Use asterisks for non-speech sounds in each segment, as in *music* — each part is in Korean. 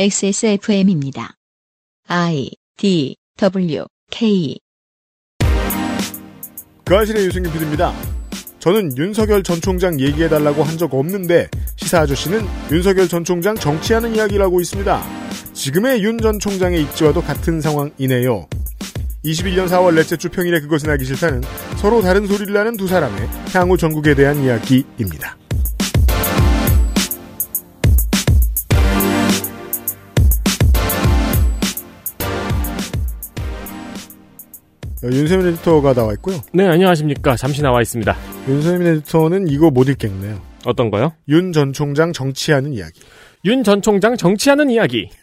XSFM입니다. I D W K 그 아실의 유승균 PD입니다. 저는 윤석열 전 총장 얘기해달라고 한 적 없는데 시사 아저씨는 윤석열 전 총장 정치하는 이야기를 하고 있습니다. 지금의 윤 전 총장의 입지와도 같은 상황이네요. 21년 4월 넷째 주 평일에 그것은 알기 싫다는 서로 다른 소리를 하는 두 사람의 향후 전국에 대한 이야기입니다. 윤세민 에디터가 나와 있고요. 네, 안녕하십니까. 잠시 나와 있습니다. 윤세민 에디터는 이거 못 읽겠네요. 어떤 거요? 윤 전 총장 정치하는 이야기. 윤 전 총장 정치하는 이야기. *laughs*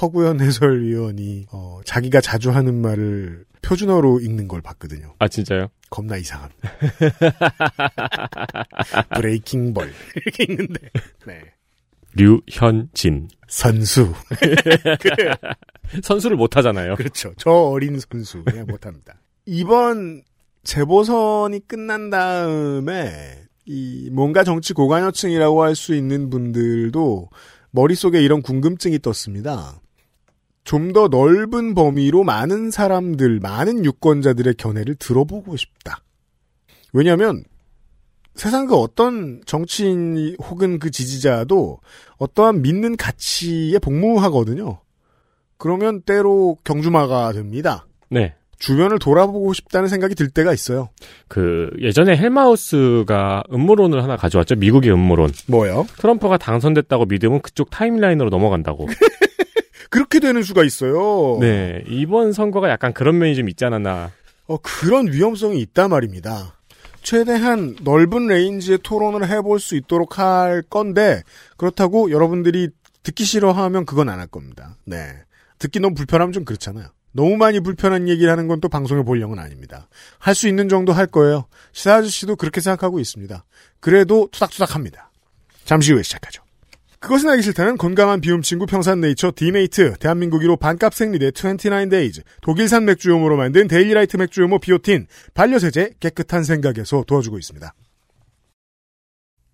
허구현 해설위원이 어, 자기가 자주 하는 말을 표준어로 읽는 걸 봤거든요. 아, 진짜요? 겁나 이상합니다. *laughs* 브레이킹 벌 *laughs* 이렇게 읽는데 네. 류현진. 선수 *laughs* 선수를 못 하잖아요. 그렇죠. 저 어린 선수 그냥 못합니다. 이번 재보선이 끝난 다음에 이 뭔가 정치 고관여층이라고 할 수 있는 분들도 머릿속에 이런 궁금증이 떴습니다. 좀 더 넓은 범위로 많은 사람들, 많은 유권자들의 견해를 들어보고 싶다. 왜냐하면 세상 그 어떤 정치인 혹은 그 지지자도 어떠한 믿는 가치에 복무하거든요. 그러면 때로 경주마가 됩니다. 네. 주변을 돌아보고 싶다는 생각이 들 때가 있어요. 그 예전에 헬마우스가 음모론을 하나 가져왔죠. 미국의 음모론. 뭐요? 트럼프가 당선됐다고 믿으면 그쪽 timeline으로 넘어간다고. *laughs* 그렇게 되는 수가 있어요. 네. 이번 선거가 약간 그런 면이 좀 있지 않았나. 어, 그런 위험성이 있단 말입니다. 최대한 넓은 range의 토론을 해볼 수 있도록 할 건데, 그렇다고 여러분들이 듣기 싫어하면 그건 안 할 겁니다. 네. 듣기 너무 불편하면 좀 그렇잖아요. 너무 많이 불편한 얘기를 하는 건 또 방송에 본령은 아닙니다. 할 수 있는 정도 할 거예요. 시사 아저씨도 그렇게 생각하고 있습니다. 그래도 투닥투닥 합니다. 잠시 후에 시작하죠. 그것은 알기 싫다는 건강한 비움 친구 평산네이처 디메이트, 대한민국 1호 반값 생리대 29데이즈, 독일산 맥주효모로 만든 데일리라이트 맥주효모 비오틴, 반려세제 깨끗한 생각에서 도와주고 있습니다.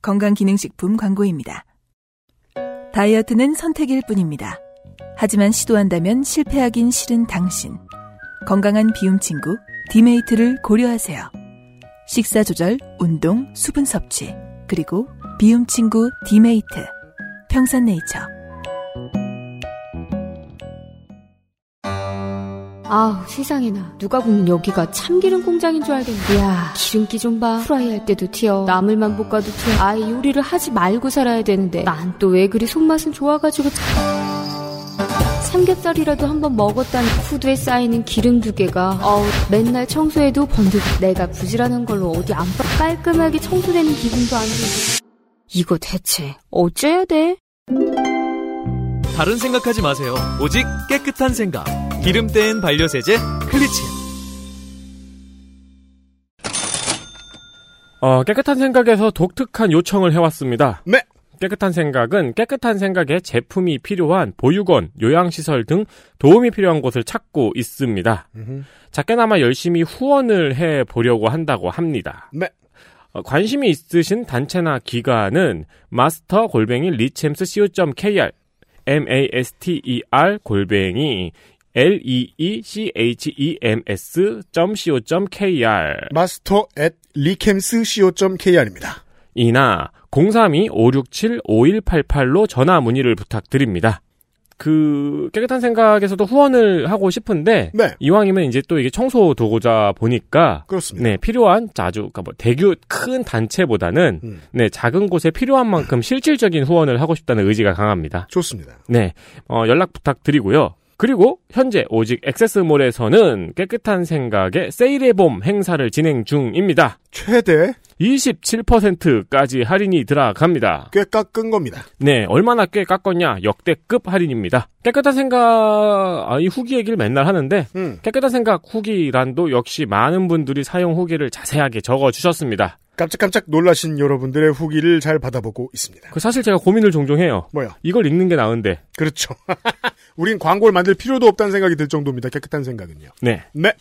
건강기능식품 광고입니다. 다이어트는 선택일 뿐입니다. 하지만 시도한다면 실패하긴 싫은 당신. 건강한 비움 친구 디메이트를 고려하세요. 식사 조절, 운동, 수분 섭취, 그리고 비움 친구 디메이트. 평산네이처. 아우 세상에나. 누가 보면 여기가 참기름 공장인 줄 알겠네. 야 기름기 좀 봐. 프라이 할 때도 튀어. 나물만 볶아도 튀어. 아예 요리를 하지 말고 살아야 되는데. 난 또 왜 그리 손맛은 좋아가지고 삼겹살이라도 한번 먹었다는 후드에 쌓이는 기름 두 개가. 어우 맨날 청소해도 번득. 내가 부지런한 걸로 어디 안 봐. 깔끔하게 청소되는 기분도 안 들고. 이거 대체 어째야 돼? 다른 생각하지 마세요. 오직 깨끗한 생각. 기름 뗀 반려세제 클리친. 어, 깨끗한 생각에서 독특한 요청을 해왔습니다. 네. 깨끗한 생각은 깨끗한 생각에 제품이 필요한 보육원, 요양시설 등 도움이 필요한 곳을 찾고 있습니다. 작게나마 열심히 후원을 해 보려고 한다고 합니다. 네. 어, 관심이 있으신 단체나 기관은 마스터 골뱅이 리챔스 co.kr m-a-s-t-e-r 골뱅이 l-e-e-c-h-e-m-s.co.kr master at 리챔스.co.kr입니다. 이나 032-567-5188로 전화 문의를 부탁드립니다. 그 깨끗한 생각에서도 후원을 하고 싶은데 네. 이왕이면 이제 또 이게 청소 도구자 보니까 그렇습니다. 네 필요한 자주 그러니까 뭐 대규 큰 단체보다는 음. 네 작은 곳에 필요한 만큼 실질적인 후원을 하고 싶다는 의지가 강합니다. 좋습니다. 네 어, 연락 부탁드리고요. 그리고 현재 오직 액세스몰에서는 깨끗한 생각의 세일의 봄 행사를 진행 중입니다. 최대 27%까지 할인이 들어갑니다. 꽤 깎은 겁니다. 네, 얼마나 꽤 깎았냐? 역대급 할인입니다. 깨끗한 생각, 아, 이 후기 얘기를 맨날 하는데, 음. 깨끗한 생각 후기란도 역시 많은 분들이 사용 후기를 자세하게 적어주셨습니다. 깜짝깜짝 놀라신 여러분들의 후기를 잘 받아보고 있습니다. 그 사실 제가 고민을 종종 해요. 뭐야? 이걸 읽는 게 나은데. 그렇죠. *laughs* 우린 광고를 만들 필요도 없다는 생각이 들 정도입니다. 깨끗한 생각은요. 네. 네.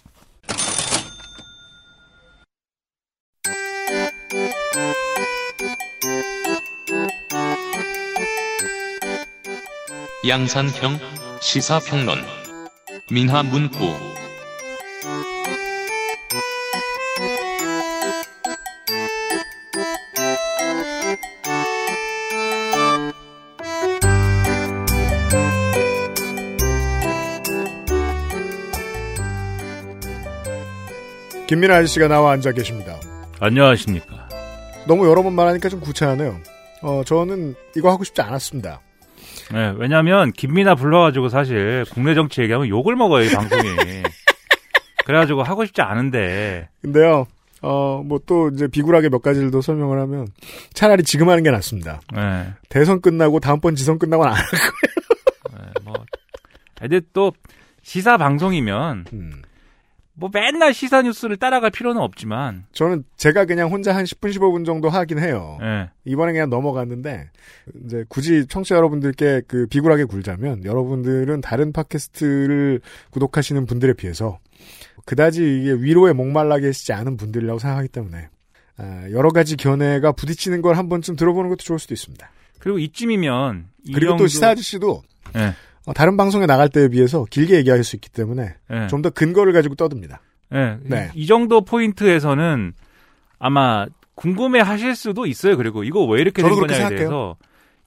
양산형 시사평론 민하문구 김민아 아저씨가 나와 앉아 계십니다. 안녕하십니까. 너무 여러 번 말하니까 좀 구차하네요. 어, 저는 이거 하고 싶지 않았습니다. 네, 왜냐면, 김민아 불러가지고 사실 국내 정치 얘기하면 욕을 먹어요, 이 방송이. *laughs* 그래가지고 하고 싶지 않은데. 근데요, 어, 뭐 또 이제 비굴하게 몇 가지를 더 설명을 하면 차라리 지금 하는 게 낫습니다. 네, 대선 끝나고 다음번 지선 끝나고 안할 거예요. 네, 뭐. 근데 또, 시사 방송이면, 음. 뭐 맨날 시사 뉴스를 따라갈 필요는 없지만, 저는 제가 그냥 혼자 한 10분, 15분 정도 하긴 해요. 네, 이번에 그냥 넘어갔는데, 이제 굳이 청취자 여러분들께 그 비굴하게 굴자면, 여러분들은 다른 팟캐스트를 구독하시는 분들에 비해서, 그다지 이게 위로에 목말라 계시지 않은 분들이라고 생각하기 때문에, 아, 여러 가지 견해가 부딪히는 걸 한 번쯤 들어보는 것도 좋을 수도 있습니다. 그리고 이쯤이면, 이 그리고 또 시사 아저씨도, 네, 어, 다른 방송에 나갈 때에 비해서 길게 얘기할 수 있기 때문에, 네. 좀더 근거를 가지고 떠듭니다. 네. 네. 이, 이 정도 포인트에서는 아마 궁금해 하실 수도 있어요. 그리고 이거 왜 이렇게 된 거냐에 생각해요. 대해서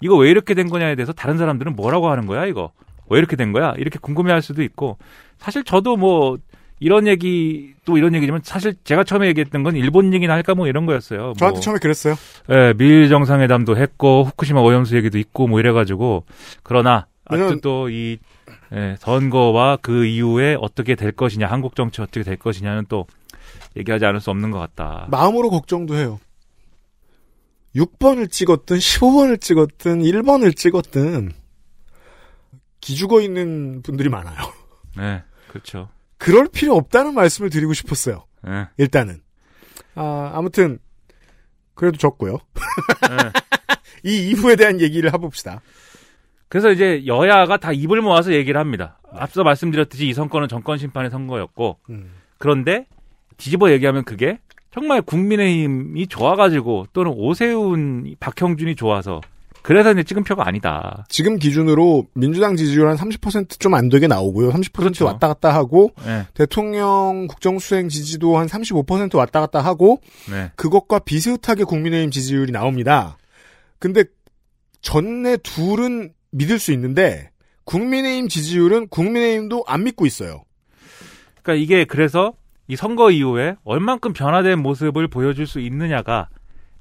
이거 왜 이렇게 된 거냐에 대해서 다른 사람들은 뭐라고 하는 거야, 이거? 왜 이렇게 된 거야? 이렇게 궁금해 할 수도 있고 사실 저도 뭐 이런 얘기 또 이런 얘기지만 사실 제가 처음에 얘기했던 건 일본 얘기나 할까 뭐 이런 거였어요. 저한테 뭐, 처음에 그랬어요. 예, 미일 정상회담도 했고 후쿠시마 오염수 얘기도 있고 뭐 이래가지고 그러나 아무튼 또이 예, 선거와 그 이후에 어떻게 될 것이냐, 한국 정치 어떻게 될 것이냐는 또 얘기하지 않을 수 없는 것 같다. 마음으로 걱정도 해요. 6번을 찍었든 15번을 찍었든 1번을 찍었든 기죽어 있는 분들이 많아요. 네, 그렇죠. 그럴 필요 없다는 말씀을 드리고 싶었어요. 네, 일단은. 아, 아무튼 그래도 졌고요. 네. *laughs* 이 이후에 대한 얘기를 해봅시다. 그래서 이제 여야가 다 입을 모아서 얘기를 합니다. 앞서 말씀드렸듯이 이 선거는 정권 심판의 선거였고 음. 그런데 뒤집어 얘기하면 그게 정말 국민의힘이 좋아가지고 또는 오세훈, 박형준이 좋아서 그래서 이제 찍은 표가 아니다. 지금 기준으로 민주당 지지율 한 30%좀 안 되게 나오고요. 30% 그렇죠. 왔다 갔다 하고 네, 대통령 국정수행 지지도 한 35% 왔다 갔다 하고 네, 그것과 비슷하게 국민의힘 지지율이 나옵니다. 근데 전에 둘은 믿을 수 있는데 국민의힘 지지율은 국민의힘도 안 믿고 있어요. 그러니까 이게 그래서 이 선거 이후에 얼만큼 변화된 모습을 보여줄 수 있느냐가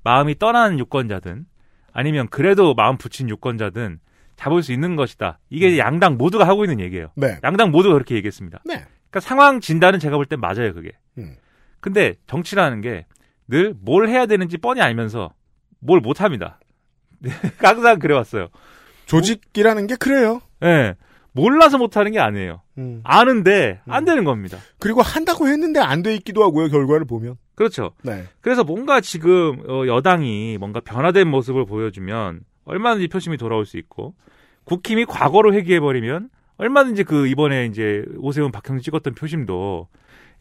마음이 떠난 유권자든 아니면 그래도 마음 붙인 유권자든 잡을 수 있는 것이다. 이게 양당 모두가 하고 있는 얘기예요. 네. 양당 모두가 그렇게 얘기했습니다. 네. 그러니까 상황 진단은 제가 볼땐 맞아요, 그게. 음. 근데 정치라는 게 늘 뭘 해야 되는지 뻔히 알면서 뭘 못 합니다. *laughs* 항상 그래왔어요. 조직이라는 게 그래요. 예. 몰라서 못 하는 게 아니에요. 음. 아는데 안 음. 되는 겁니다. 그리고 한다고 했는데 안 돼 있기도 하고요. 결과를 보면. 그렇죠. 네. 그래서 뭔가 지금 어, 여당이 뭔가 변화된 모습을 보여주면 얼마든지 표심이 돌아올 수 있고 국힘이 과거로 회귀해 버리면 얼마든지 그 이번에 이제 오세훈 박형준 찍었던 표심도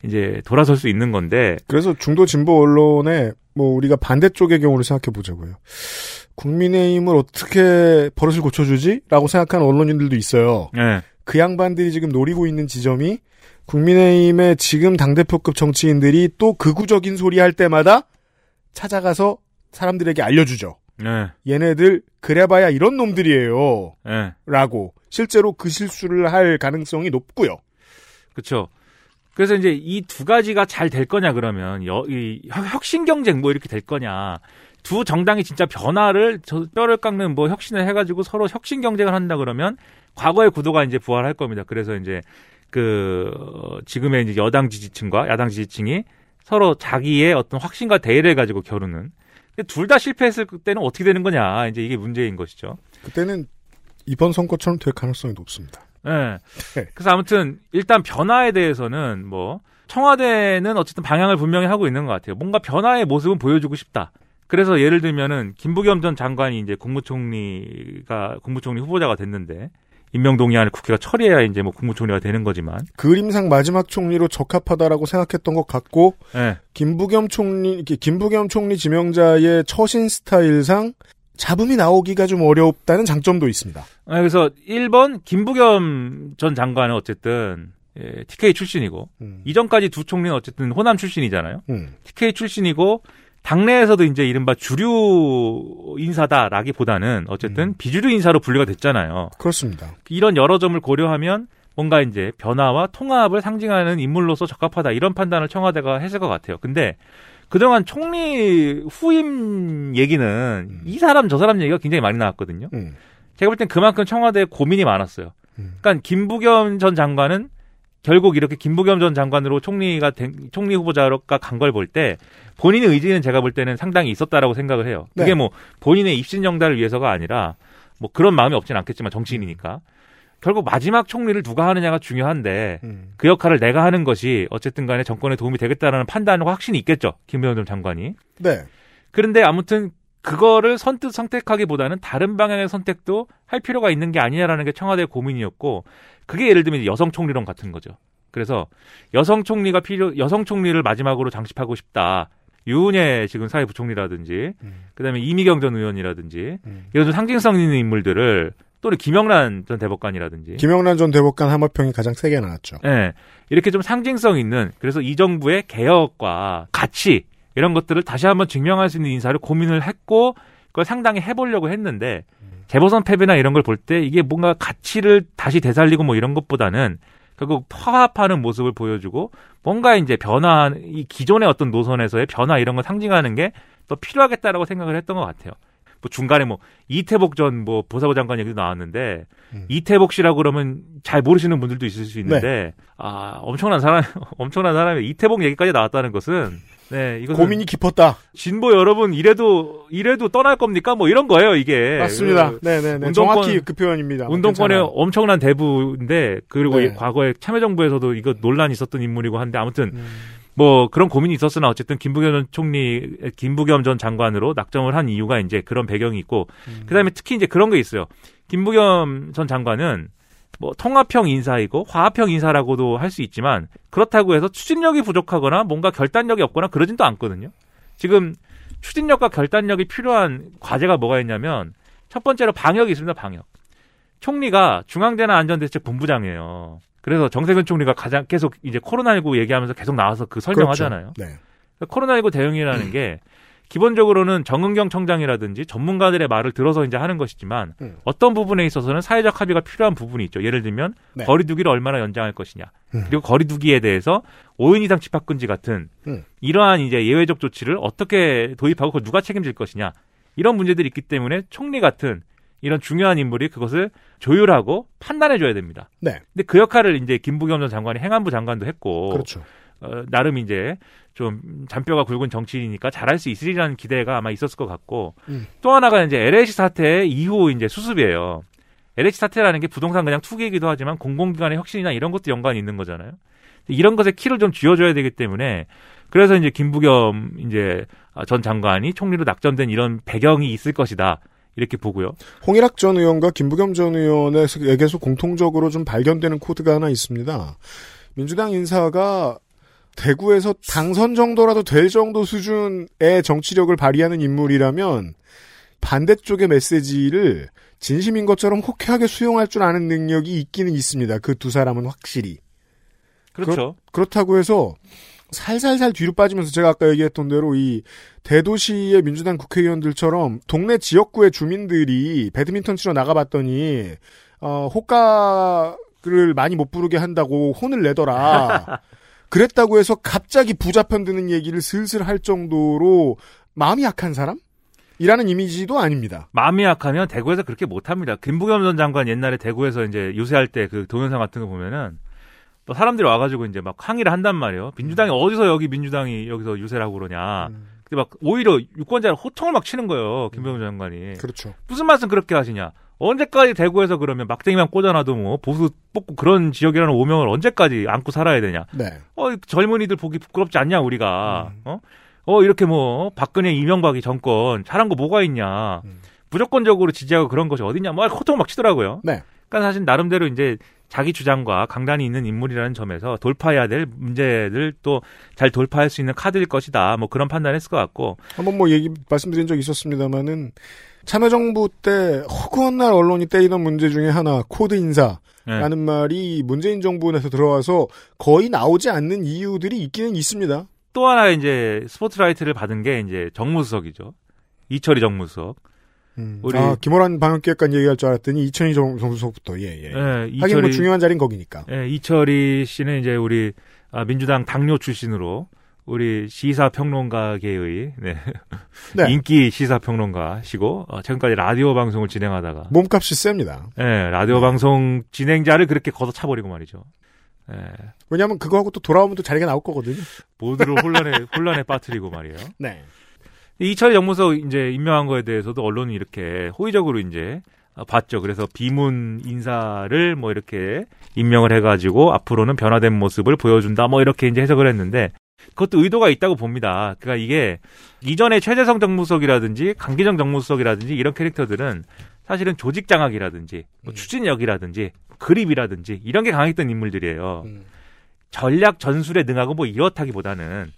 이제 돌아설 수 있는 건데 그래서 중도 진보 언론에 뭐 우리가 반대쪽의 경우를 생각해 보자고요. 국민의힘을 어떻게 버릇을 고쳐주지? 라고 생각하는 언론인들도 있어요. 예. 그 양반들이 지금 노리고 있는 지점이 국민의힘의 지금 당대표급 정치인들이 또 극우적인 소리 할 때마다 찾아가서 사람들에게 알려주죠. 예. 얘네들 그래봐야 이런 놈들이에요. 예. 라고 실제로 그 실수를 할 가능성이 높고요. 그렇죠. 그래서 이제 이 두 가지가 잘 될 거냐 그러면 여, 이 혁- 혁신 경쟁 뭐 이렇게 될 거냐 두 정당이 진짜 변화를 저 뼈를 깎는 뭐 혁신을 해가지고 서로 혁신 경쟁을 한다 그러면 과거의 구도가 이제 부활할 겁니다. 그래서 이제 그 어, 지금의 이제 여당 지지층과 야당 지지층이 서로 자기의 어떤 확신과 대의를 가지고 겨루는 둘 다 실패했을 때는 어떻게 되는 거냐 이제 이게 문제인 것이죠. 그때는 이번 선거처럼 될 가능성이 높습니다. 예. 네. 그래서 아무튼 일단 변화에 대해서는 뭐 청와대는 어쨌든 방향을 분명히 하고 있는 것 같아요. 뭔가 변화의 모습은 보여주고 싶다. 그래서 예를 들면은 김부겸 전 장관이 이제 국무총리가 국무총리 후보자가 됐는데 임명 동의안을 국회가 처리해야 이제 뭐 국무총리가 되는 거지만 그림상 마지막 총리로 적합하다라고 생각했던 것 같고 예. 김부겸 총리 김부겸 총리 지명자의 처신 스타일상 잡음이 나오기가 좀 어렵다는 장점도 있습니다. 아, 그래서 1번 김부겸 전 장관은 어쨌든 예, TK 출신이고 음. 이전까지 두 총리는 어쨌든 호남 출신이잖아요. 음. TK 출신이고 당내에서도 이제 이른바 주류 인사다라기보다는 어쨌든 음. 비주류 인사로 분류가 됐잖아요. 그렇습니다. 이런 여러 점을 고려하면 뭔가 이제 변화와 통합을 상징하는 인물로서 적합하다 이런 판단을 청와대가 했을 것 같아요. 근데 그동안 총리 후임 얘기는 이 사람 저 사람 얘기가 굉장히 많이 나왔거든요. 음. 제가 볼 땐 그만큼 청와대에 고민이 많았어요. 음. 그러니까 김부겸 전 장관은 결국 이렇게 김부겸 전 장관으로 총리가 된, 총리 후보자가 간 걸 볼 때 본인의 의지는 제가 볼 때는 상당히 있었다라고 생각을 해요. 그게 네. 뭐 본인의 입신 영달을 위해서가 아니라 뭐 그런 마음이 없진 않겠지만 정치인이니까 결국 마지막 총리를 누가 하느냐가 중요한데 음. 그 역할을 내가 하는 것이 어쨌든 간에 정권에 도움이 되겠다라는 판단과 확신이 있겠죠. 전 장관이. 네. 그런데 아무튼 그거를 선뜻 선택하기보다는 다른 방향의 선택도 할 필요가 있는 게 아니냐라는 게 청와대의 고민이었고 그게 예를 들면 여성 총리론 같은 거죠. 그래서 여성 총리가 필요 여성 총리를 마지막으로 장식하고 싶다. 유은혜 지금 사회부총리라든지 음. 그다음에 이미경 전 의원이라든지 음. 이런 좀 상징성 있는 인물들을 또 우리 김영란 전 대법관이라든지 김영란 전 대법관 한마평이 가장 세게 나왔죠. 예. 이렇게 좀 상징성 있는 그래서 이 정부의 개혁과 가치 이런 것들을 다시 한번 증명할 수 있는 인사를 고민을 했고 그걸 상당히 해보려고 했는데 재보선 패배나 이런 걸 볼 때 이게 뭔가 가치를 다시 되살리고 뭐 이런 것보다는 결국 화합하는 모습을 보여주고 뭔가 이제 변화 이 기존의 어떤 노선에서의 변화 이런 걸 상징하는 게 더 필요하겠다라고 생각을 했던 것 같아요. 뭐 중간에 뭐 이태복 전 뭐 보사부 장관 얘기도 나왔는데 음. 이태복 씨라고 그러면 잘 모르시는 분들도 있을 수 있는데 아 엄청난 사람 *laughs* 엄청난 사람이 이태복 얘기까지 나왔다는 것은 네 이거 고민이 깊었다. 진보 여러분 이래도 이래도 떠날 겁니까 뭐 이런 거예요 이게 맞습니다. 그 네네네. 운동권- 정확히 그 표현입니다. 운동권의 괜찮아요. 엄청난 대부인데 그리고 네. 이 과거에 참여정부에서도 이거 논란이 있었던 인물이고 한데 아무튼 음. 뭐 그런 고민이 있었으나 어쨌든 김부겸 전 총리 김부겸 전 장관으로 낙점을 한 이유가 이제 그런 배경이 있고 음. 그 다음에 특히 이제 그런 게 있어요. 김부겸 전 장관은 뭐 통합형 인사이고 화합형 인사라고도 할 수 있지만 그렇다고 해서 추진력이 부족하거나 뭔가 결단력이 없거나 그러진 또 않거든요. 지금 추진력과 결단력이 필요한 과제가 뭐가 있냐면 첫 번째로 방역이 있습니다. 방역. 총리가 중앙재난안전대책 본부장이에요. 그래서 정세균 총리가 가장 계속 이제 코로나19 얘기하면서 계속 나와서 그 설명하잖아요. 그렇죠. 네. 코로나19 대응이라는 게 기본적으로는 정은경 청장이라든지 전문가들의 말을 들어서 이제 하는 것이지만 음. 어떤 부분에 있어서는 사회적 합의가 필요한 부분이 있죠. 예를 들면 네. 거리두기를 얼마나 연장할 것이냐. 음. 그리고 거리두기에 대해서 5인 이상 집합금지 같은 음. 이러한 이제 예외적 조치를 어떻게 도입하고 그걸 누가 책임질 것이냐. 이런 문제들이 있기 때문에 총리 같은 이런 중요한 인물이 그것을 조율하고 판단해 줘야 됩니다. 네. 근데 그 역할을 이제 김부겸 전 장관이 행안부 장관도 했고 그렇죠. 어, 나름 이제 좀 잔뼈가 굵은 정치인이니까 잘할 수 있으리라는 기대가 아마 있었을 것 같고 음. 또 하나가 이제 LH 사태 이후 이제 수습이에요. LH 사태라는 게 부동산 그냥 투기이기도 하지만 공공기관의 혁신이나 이런 것도 연관이 있는 거잖아요. 이런 것에 키를 좀 쥐어줘야 되기 때문에 그래서 이제 김부겸 이제 전 장관이 총리로 낙점된 이런 배경이 있을 것이다. 이렇게 보고요. 홍일학 전 의원과 김부겸 전 의원에게서 공통적으로 좀 발견되는 코드가 하나 있습니다. 민주당 인사가 대구에서 당선 정도라도 될 정도 수준의 정치력을 발휘하는 인물이라면 반대쪽의 메시지를 진심인 것처럼 호쾌하게 수용할 줄 아는 능력이 있기는 있습니다. 그 두 사람은 확실히. 그렇죠. 그렇 다고 해서 살살살 뒤로 빠지면서 제가 아까 얘기했던 대로 이 대도시의 민주당 국회의원들처럼 동네 지역구의 주민들이 배드민턴 치러 나가봤더니 어, 호가를 많이 못 부르게 한다고 혼을 내더라. *laughs* 그랬다고 해서 갑자기 부자 편 드는 얘기를 슬슬 할 정도로 마음이 약한 사람? 이라는 이미지도 아닙니다. 마음이 약하면 대구에서 그렇게 못합니다. 김부겸 전 장관 옛날에 대구에서 이제 유세할 때 그 동영상 같은 거 보면은 또 사람들이 와가지고 이제 막 항의를 한단 말이에요. 민주당이 어디서 여기 민주당이 여기서 유세를 하고 그러냐. 근데 막 오히려 유권자를 호통을 막 치는 거예요. 김부겸 전 장관이. 그렇죠. 무슨 말씀 그렇게 하시냐. 언제까지 대구에서 그러면 막대기만 꽂아놔도 뭐 보수 뽑고 그런 지역이라는 오명을 언제까지 안고 살아야 되냐. 네. 어, 이 젊은이들 보기 부끄럽지 않냐, 우리가. 음. 어? 어, 이렇게 뭐, 박근혜, 이명박이 정권, 잘한 거 뭐가 있냐. 음. 무조건적으로 지지하고 그런 것이 어딨냐. 뭐, 호통 막 치더라고요. 네. 그러니까 사실 나름대로 이제 자기 주장과 강단이 있는 인물이라는 점에서 돌파해야 될 문제들 또 잘 돌파할 수 있는 카드일 것이다. 뭐 그런 판단을 했을 것 같고. 한번 뭐 얘기 말씀드린 적 있었습니다만은 참여정부 때 허구한 날 언론이 때리던 문제 중에 하나 코드 인사라는 네. 말이 문재인 정부 내에서 들어와서 거의 나오지 않는 이유들이 있기는 있습니다. 또 하나 이제 스포트라이트를 받은 게 이제 정무수석이죠. 이철희 정무수석. 음. 우리- 아, 김호란 방역기획관 얘기할 줄 알았더니 이천희 정- 정수석부터 예 예. 예, 하긴 뭐 중요한 자리는 거기니까. 예, 이철희 씨는 이제 우리 아, 민주당 당뇨 출신으로 우리 시사평론가계의 네. 네. *laughs* 인기 시사평론가시고 어, 지금까지 라디오 방송을 진행하다가 몸값이 셉니다. 예, 라디오 방송 진행자를 그렇게 걷어차버리고 말이죠. 예, 왜냐하면 그거하고 또 돌아오면 또 자리가 나올 거거든요. 모두를 혼란에 혼란에 빠뜨리고 말이에요. 네. 이철희 정무석 이제 임명한 거에 대해서도 언론이 이렇게 호의적으로 이제 어, 봤죠. 그래서 비문 인사를 뭐 이렇게 임명을 해가지고 앞으로는 변화된 모습을 보여준다. 뭐 이렇게 이제 해석을 했는데 그것도 의도가 있다고 봅니다. 그러니까 이게 이전에 최재성 정무석이라든지 강기정 정무석이라든지 이런 캐릭터들은 사실은 조직 장악이라든지 뭐 음. 추진력이라든지 그립이라든지 이런 게 강했던 인물들이에요. 음. 전략 전술에 능하고 뭐 이렇다기보다는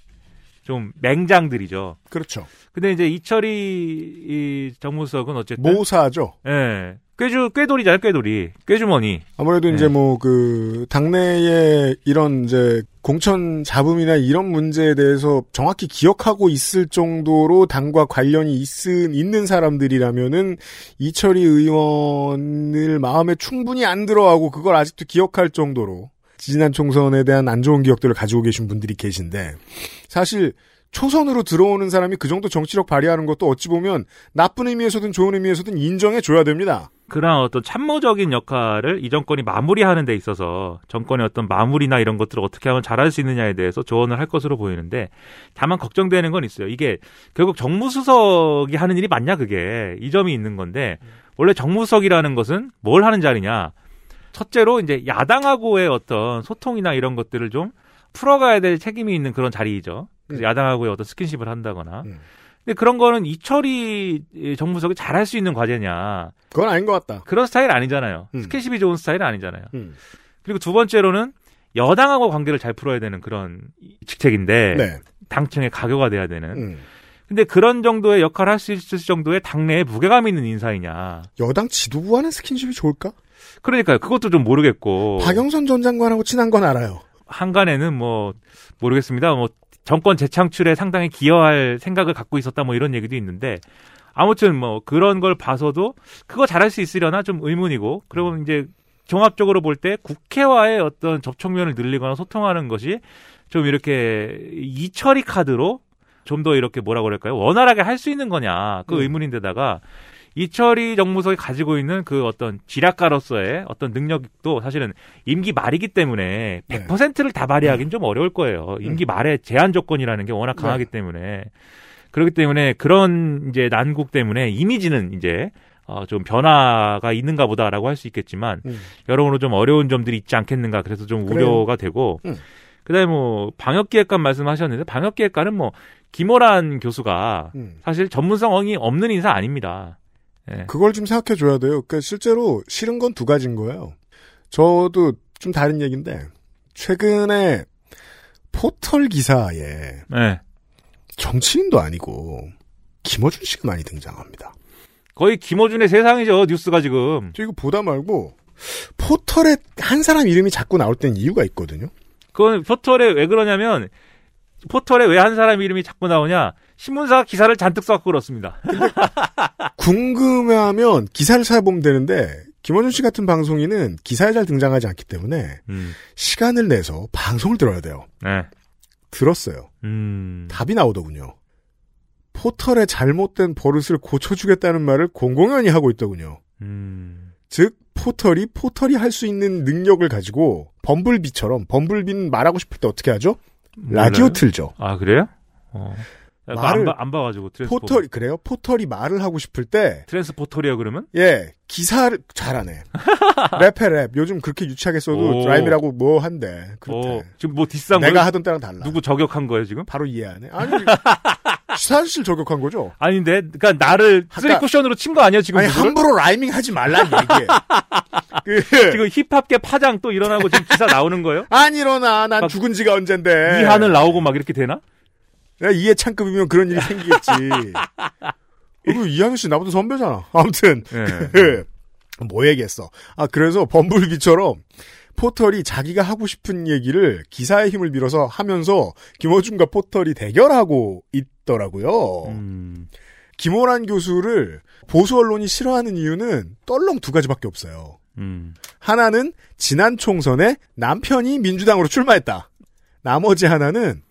좀 맹장들이죠. 그렇죠. 근데 이제 이철이 이 정무석은 어쨌든 모사죠. 예. 꾀주 꾀돌이잖아요, 꾀돌이. 꾀주머니. 아무래도 네. 이제 뭐그 당내에 이런 이제 공천 잡음이나 이런 문제에 대해서 정확히 기억하고 있을 정도로 당과 관련이 있은 있는 사람들이라면은 이철희 의원을 마음에 충분히 안 들어하고 그걸 아직도 기억할 정도로 지난 총선에 대한 안 좋은 기억들을 가지고 계신 분들이 계신데 사실 초선으로 들어오는 사람이 그 정도 정치력 발휘하는 것도 어찌 보면 나쁜 의미에서든 좋은 의미에서든 인정해 줘야 됩니다. 그런 어떤 참모적인 역할을 이 정권이 마무리하는 데 있어서 정권의 어떤 마무리나 이런 것들을 어떻게 하면 잘할 수 있느냐에 대해서 조언을 할 것으로 보이는데 다만 걱정되는 건 있어요. 이게 결국 정무수석이 하는 일이 맞냐 그게 이 점이 있는 건데 원래 정무수석이라는 것은 뭘 하는 자리냐 첫째로 이제 야당하고의 어떤 소통이나 이런 것들을 좀 풀어가야 될 책임이 있는 그런 자리이죠. 그래서 음. 야당하고의 어떤 스킨십을 한다거나. 음. 근데 그런 거는 이철희 정무수석이 잘할 수 있는 과제냐. 그건 아닌 것 같다. 그런 스타일 아니잖아요. 음. 스킨십이 좋은 스타일은 아니잖아요. 음. 그리고 두 번째로는 여당하고 관계를 잘 풀어야 되는 그런 직책인데 네. 당청의 가교가 돼야 되는. 음. 근데 그런 정도의 역할을 할 수 있을 정도의 당내에 무게감 있는 인사이냐. 여당 지도부와는 스킨십이 좋을까? 그러니까요. 그것도 좀 모르겠고. 박영선 전 장관하고 친한 건 알아요. 한간에는 뭐 모르겠습니다. 뭐 정권 재창출에 상당히 기여할 생각을 갖고 있었다 뭐 이런 얘기도 있는데 아무튼 뭐 그런 걸 봐서도 그거 잘할 수 있으려나 좀 의문이고 그러면 이제 종합적으로 볼 때 국회와의 어떤 접촉면을 늘리거나 소통하는 것이 좀 이렇게 이처리 카드로 좀 더 이렇게 뭐라 그럴까요? 원활하게 할 수 있는 거냐. 그 음. 의문인데다가 이철이 정무석이 가지고 있는 그 어떤 지략가로서의 어떤 능력도 사실은 임기 말이기 때문에 네. 100%를 다 발휘하기는 좀 어려울 거예요. 임기 말에 제한 조건이라는 게 워낙 강하기 때문에 그렇기 때문에 그런 이제 난국 때문에 이미지는 이제 어, 좀 변화가 있는가 보다라고 할 수 있겠지만 음. 여러모로 좀 어려운 점들이 있지 않겠는가 그래서 좀 그래요. 우려가 되고 음. 그다음에 뭐 방역기획관 말씀하셨는데 방역기획관은 뭐 김호란 교수가 음. 사실 전문성이 없는 인사 아닙니다. 예. 그걸 좀 생각해 줘야 돼요. 그러니까 실제로 싫은 건 두 가지인 거예요. 저도 좀 다른 얘기인데 최근에 포털 기사에 예. 정치인도 아니고 김어준 씨가 많이 등장합니다. 거의 김어준의 세상이죠 뉴스가 지금. 저 이거 보다 말고 포털에 한 사람 이름이 자꾸 나올 땐 이유가 있거든요. 그건 포털에 왜 그러냐면 포털에 왜 한 사람 이름이 자꾸 나오냐 신문사가 기사를 잔뜩 써갖고 그렇습니다. *laughs* 궁금해하면 기사를 찾아보면 되는데 김원준 씨 같은 방송인은 기사에 잘 등장하지 않기 때문에 음. 시간을 내서 방송을 들어야 돼요. 네. 들었어요. 음. 답이 나오더군요. 포털의 잘못된 버릇을 고쳐주겠다는 말을 공공연히 하고 있더군요. 음. 즉 포털이 포털이 할 수 있는 능력을 가지고 범블비처럼 범블비는 말하고 싶을 때 어떻게 하죠? 라디오 몰라요? 틀죠. 아 그래요? 어. 그거 안, 말을- 봐, 안 봐가지고 트랜스포 포털 그래요? 포털이 말을 하고 싶을 때 트랜스포털이요 그러면? 예, 기사를 잘하네. *laughs* 랩해 랩. 요즘 그렇게 유치하게 써도 오. 라임이라고 뭐 한대. 그렇대. 어, 지금 뭐 디스한 내가? 하던 때랑 달라. 누구 저격한 거예요 지금? 바로 이해하네. 아니, 사실 저격한 거죠. 아닌데, 그러니까 나를 아까- 쓰리 쿠션으로 친 거 아니야 지금? 아니 누구를? 함부로 라이밍 하지 말란 얘기해. *laughs* 그, *laughs* 지금 힙합계 파장 또 일어나고 지금 기사 나오는 거예요? *laughs* 안 일어나. 난막 죽은 지가 언젠데. 이 하늘 나오고 막 이렇게 되나? 내가 이해 창급이면 그런 일이 생기겠지. *laughs* 그리고 이하늘 씨 나보다 선배잖아. 아무튼 예. 뭐 얘기했어? 아 그래서 범블비처럼 포털이 자기가 하고 싶은 얘기를 기사의 힘을 빌어서 하면서 김어준과 포털이 대결하고 있더라고요. 음, 김호란 교수를 보수 언론이 싫어하는 이유는 떨렁 두 가지밖에 없어요. 음. 하나는 지난 총선에 남편이 민주당으로 출마했다. 나머지 하나는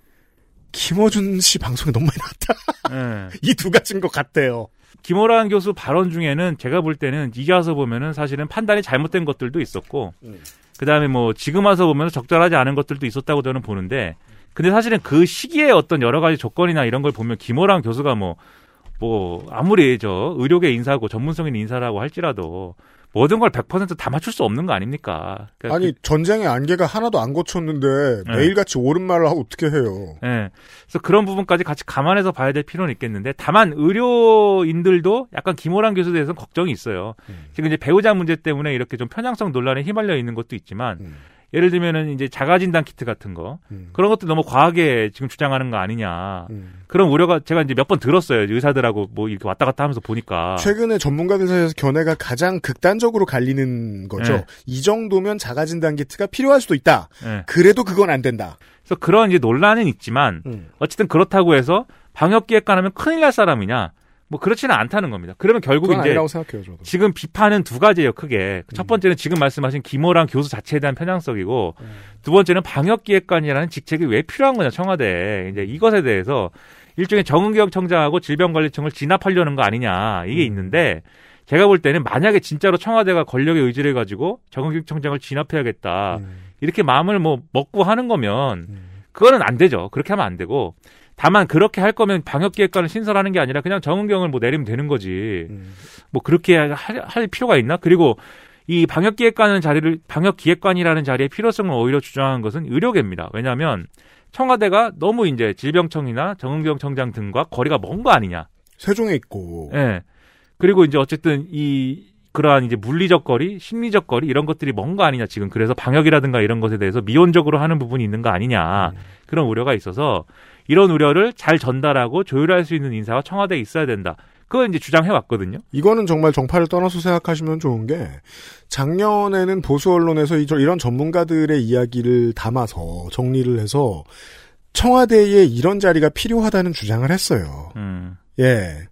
김어준 씨 방송에 너무 많이 나왔다. 예. *laughs* 이두 가지인 것 같아요. 김호란 교수 발언 중에는 제가 볼 때는 이게 와서 보면은 사실은 판단이 잘못된 것들도 있었고 음. 그 다음에 뭐 지금 와서 보면 적절하지 않은 것들도 있었다고 저는 보는데 근데 사실은 그 시기에 어떤 여러 가지 조건이나 이런 걸 보면 김호란 교수가 뭐 뭐 아무리 저 의료계 인사고 전문성 있는 인사라고 할지라도 모든 걸 100%다 맞출 수 없는 거 아닙니까? 그러니까 아니 전쟁의 안개가 하나도 안 고쳤는데 네. 매일같이 옳은 말을 하고 어떻게 해요? 예. 그래서 그런 부분까지 같이 감안해서 봐야 될 필요는 있겠는데 다만 의료인들도 약간 김호란 교수에 대해서 는 걱정이 있어요. 음. 지금 이제 배우자 문제 때문에 이렇게 좀 편향성 논란에 휘말려 있는 것도 있지만 음. 예를 들면은 이제 자가진단 키트 같은 거 음. 그런 것도 너무 과하게 지금 주장하는 거 아니냐 음. 그런 우려가 제가 이제 몇 번 들었어요 의사들하고 뭐 이렇게 왔다 갔다 하면서 보니까 최근에 전문가들 사이에서 견해가 가장 극단적으로 갈리는 거죠. 네. 이 정도면 자가진단 키트가 필요할 수도 있다. 예. 그래도 그건 안 된다. 그래서 그런 이제 논란은 있지만 음. 어쨌든 그렇다고 해서 방역 기획관 하면 큰일 날 사람이냐 뭐 그렇지는 않다는 겁니다. 그러면 결국 이제 생각해요. 지금 비판은 두 가지예요, 크게. 음. 첫 번째는 지금 말씀하신 김호랑 교수 자체에 대한 편향성이고, 두 번째는 방역기획관이라는 직책이 왜 필요한 거냐, 청와대에. 이제 이것에 대해서 일종의 정은경 청장하고 질병관리청을 진압하려는 거 아니냐, 이게 음. 있는데, 제가 볼 때는 만약에 진짜로 청와대가 권력의 의지를 가지고 정은경 청장을 진압해야겠다, 음. 이렇게 마음을 뭐 먹고 하는 거면, 음. 그거는 안 되죠. 그렇게 하면 안 되고, 다만 그렇게 할 거면 방역기획관을 신설하는 게 아니라 그냥 정은경을 뭐 내리면 되는 거지. 음. 뭐 그렇게 할, 할 필요가 있나? 그리고 이 방역기획관은 자리를 방역기획관이라는 자리의 필요성을 오히려 주장한 것은 의료계입니다. 왜냐하면 청와대가 너무 이제 질병청이나 정은경 청장 등과 거리가 먼 거 아니냐. 세종에 있고. 예. 그리고 이제 어쨌든 이 그러한 이제 물리적 거리, 심리적 거리 이런 것들이 뭔거 아니냐 지금 그래서 방역이라든가 이런 것에 대해서 미온적으로 하는 부분이 있는 거 아니냐 그런 우려가 있어서 이런 우려를 잘 전달하고 조율할 수 있는 인사가 청와대에 있어야 된다. 그걸 이제 주장해 왔거든요. 이거는 정말 정파를 떠나서 생각하시면 좋은 게 작년에는 보수 언론에서 이- 이런 전문가들의 이야기를 담아서 정리를 해서 청와대에 이런 자리가 필요하다는 주장을 했어요. 음. 예.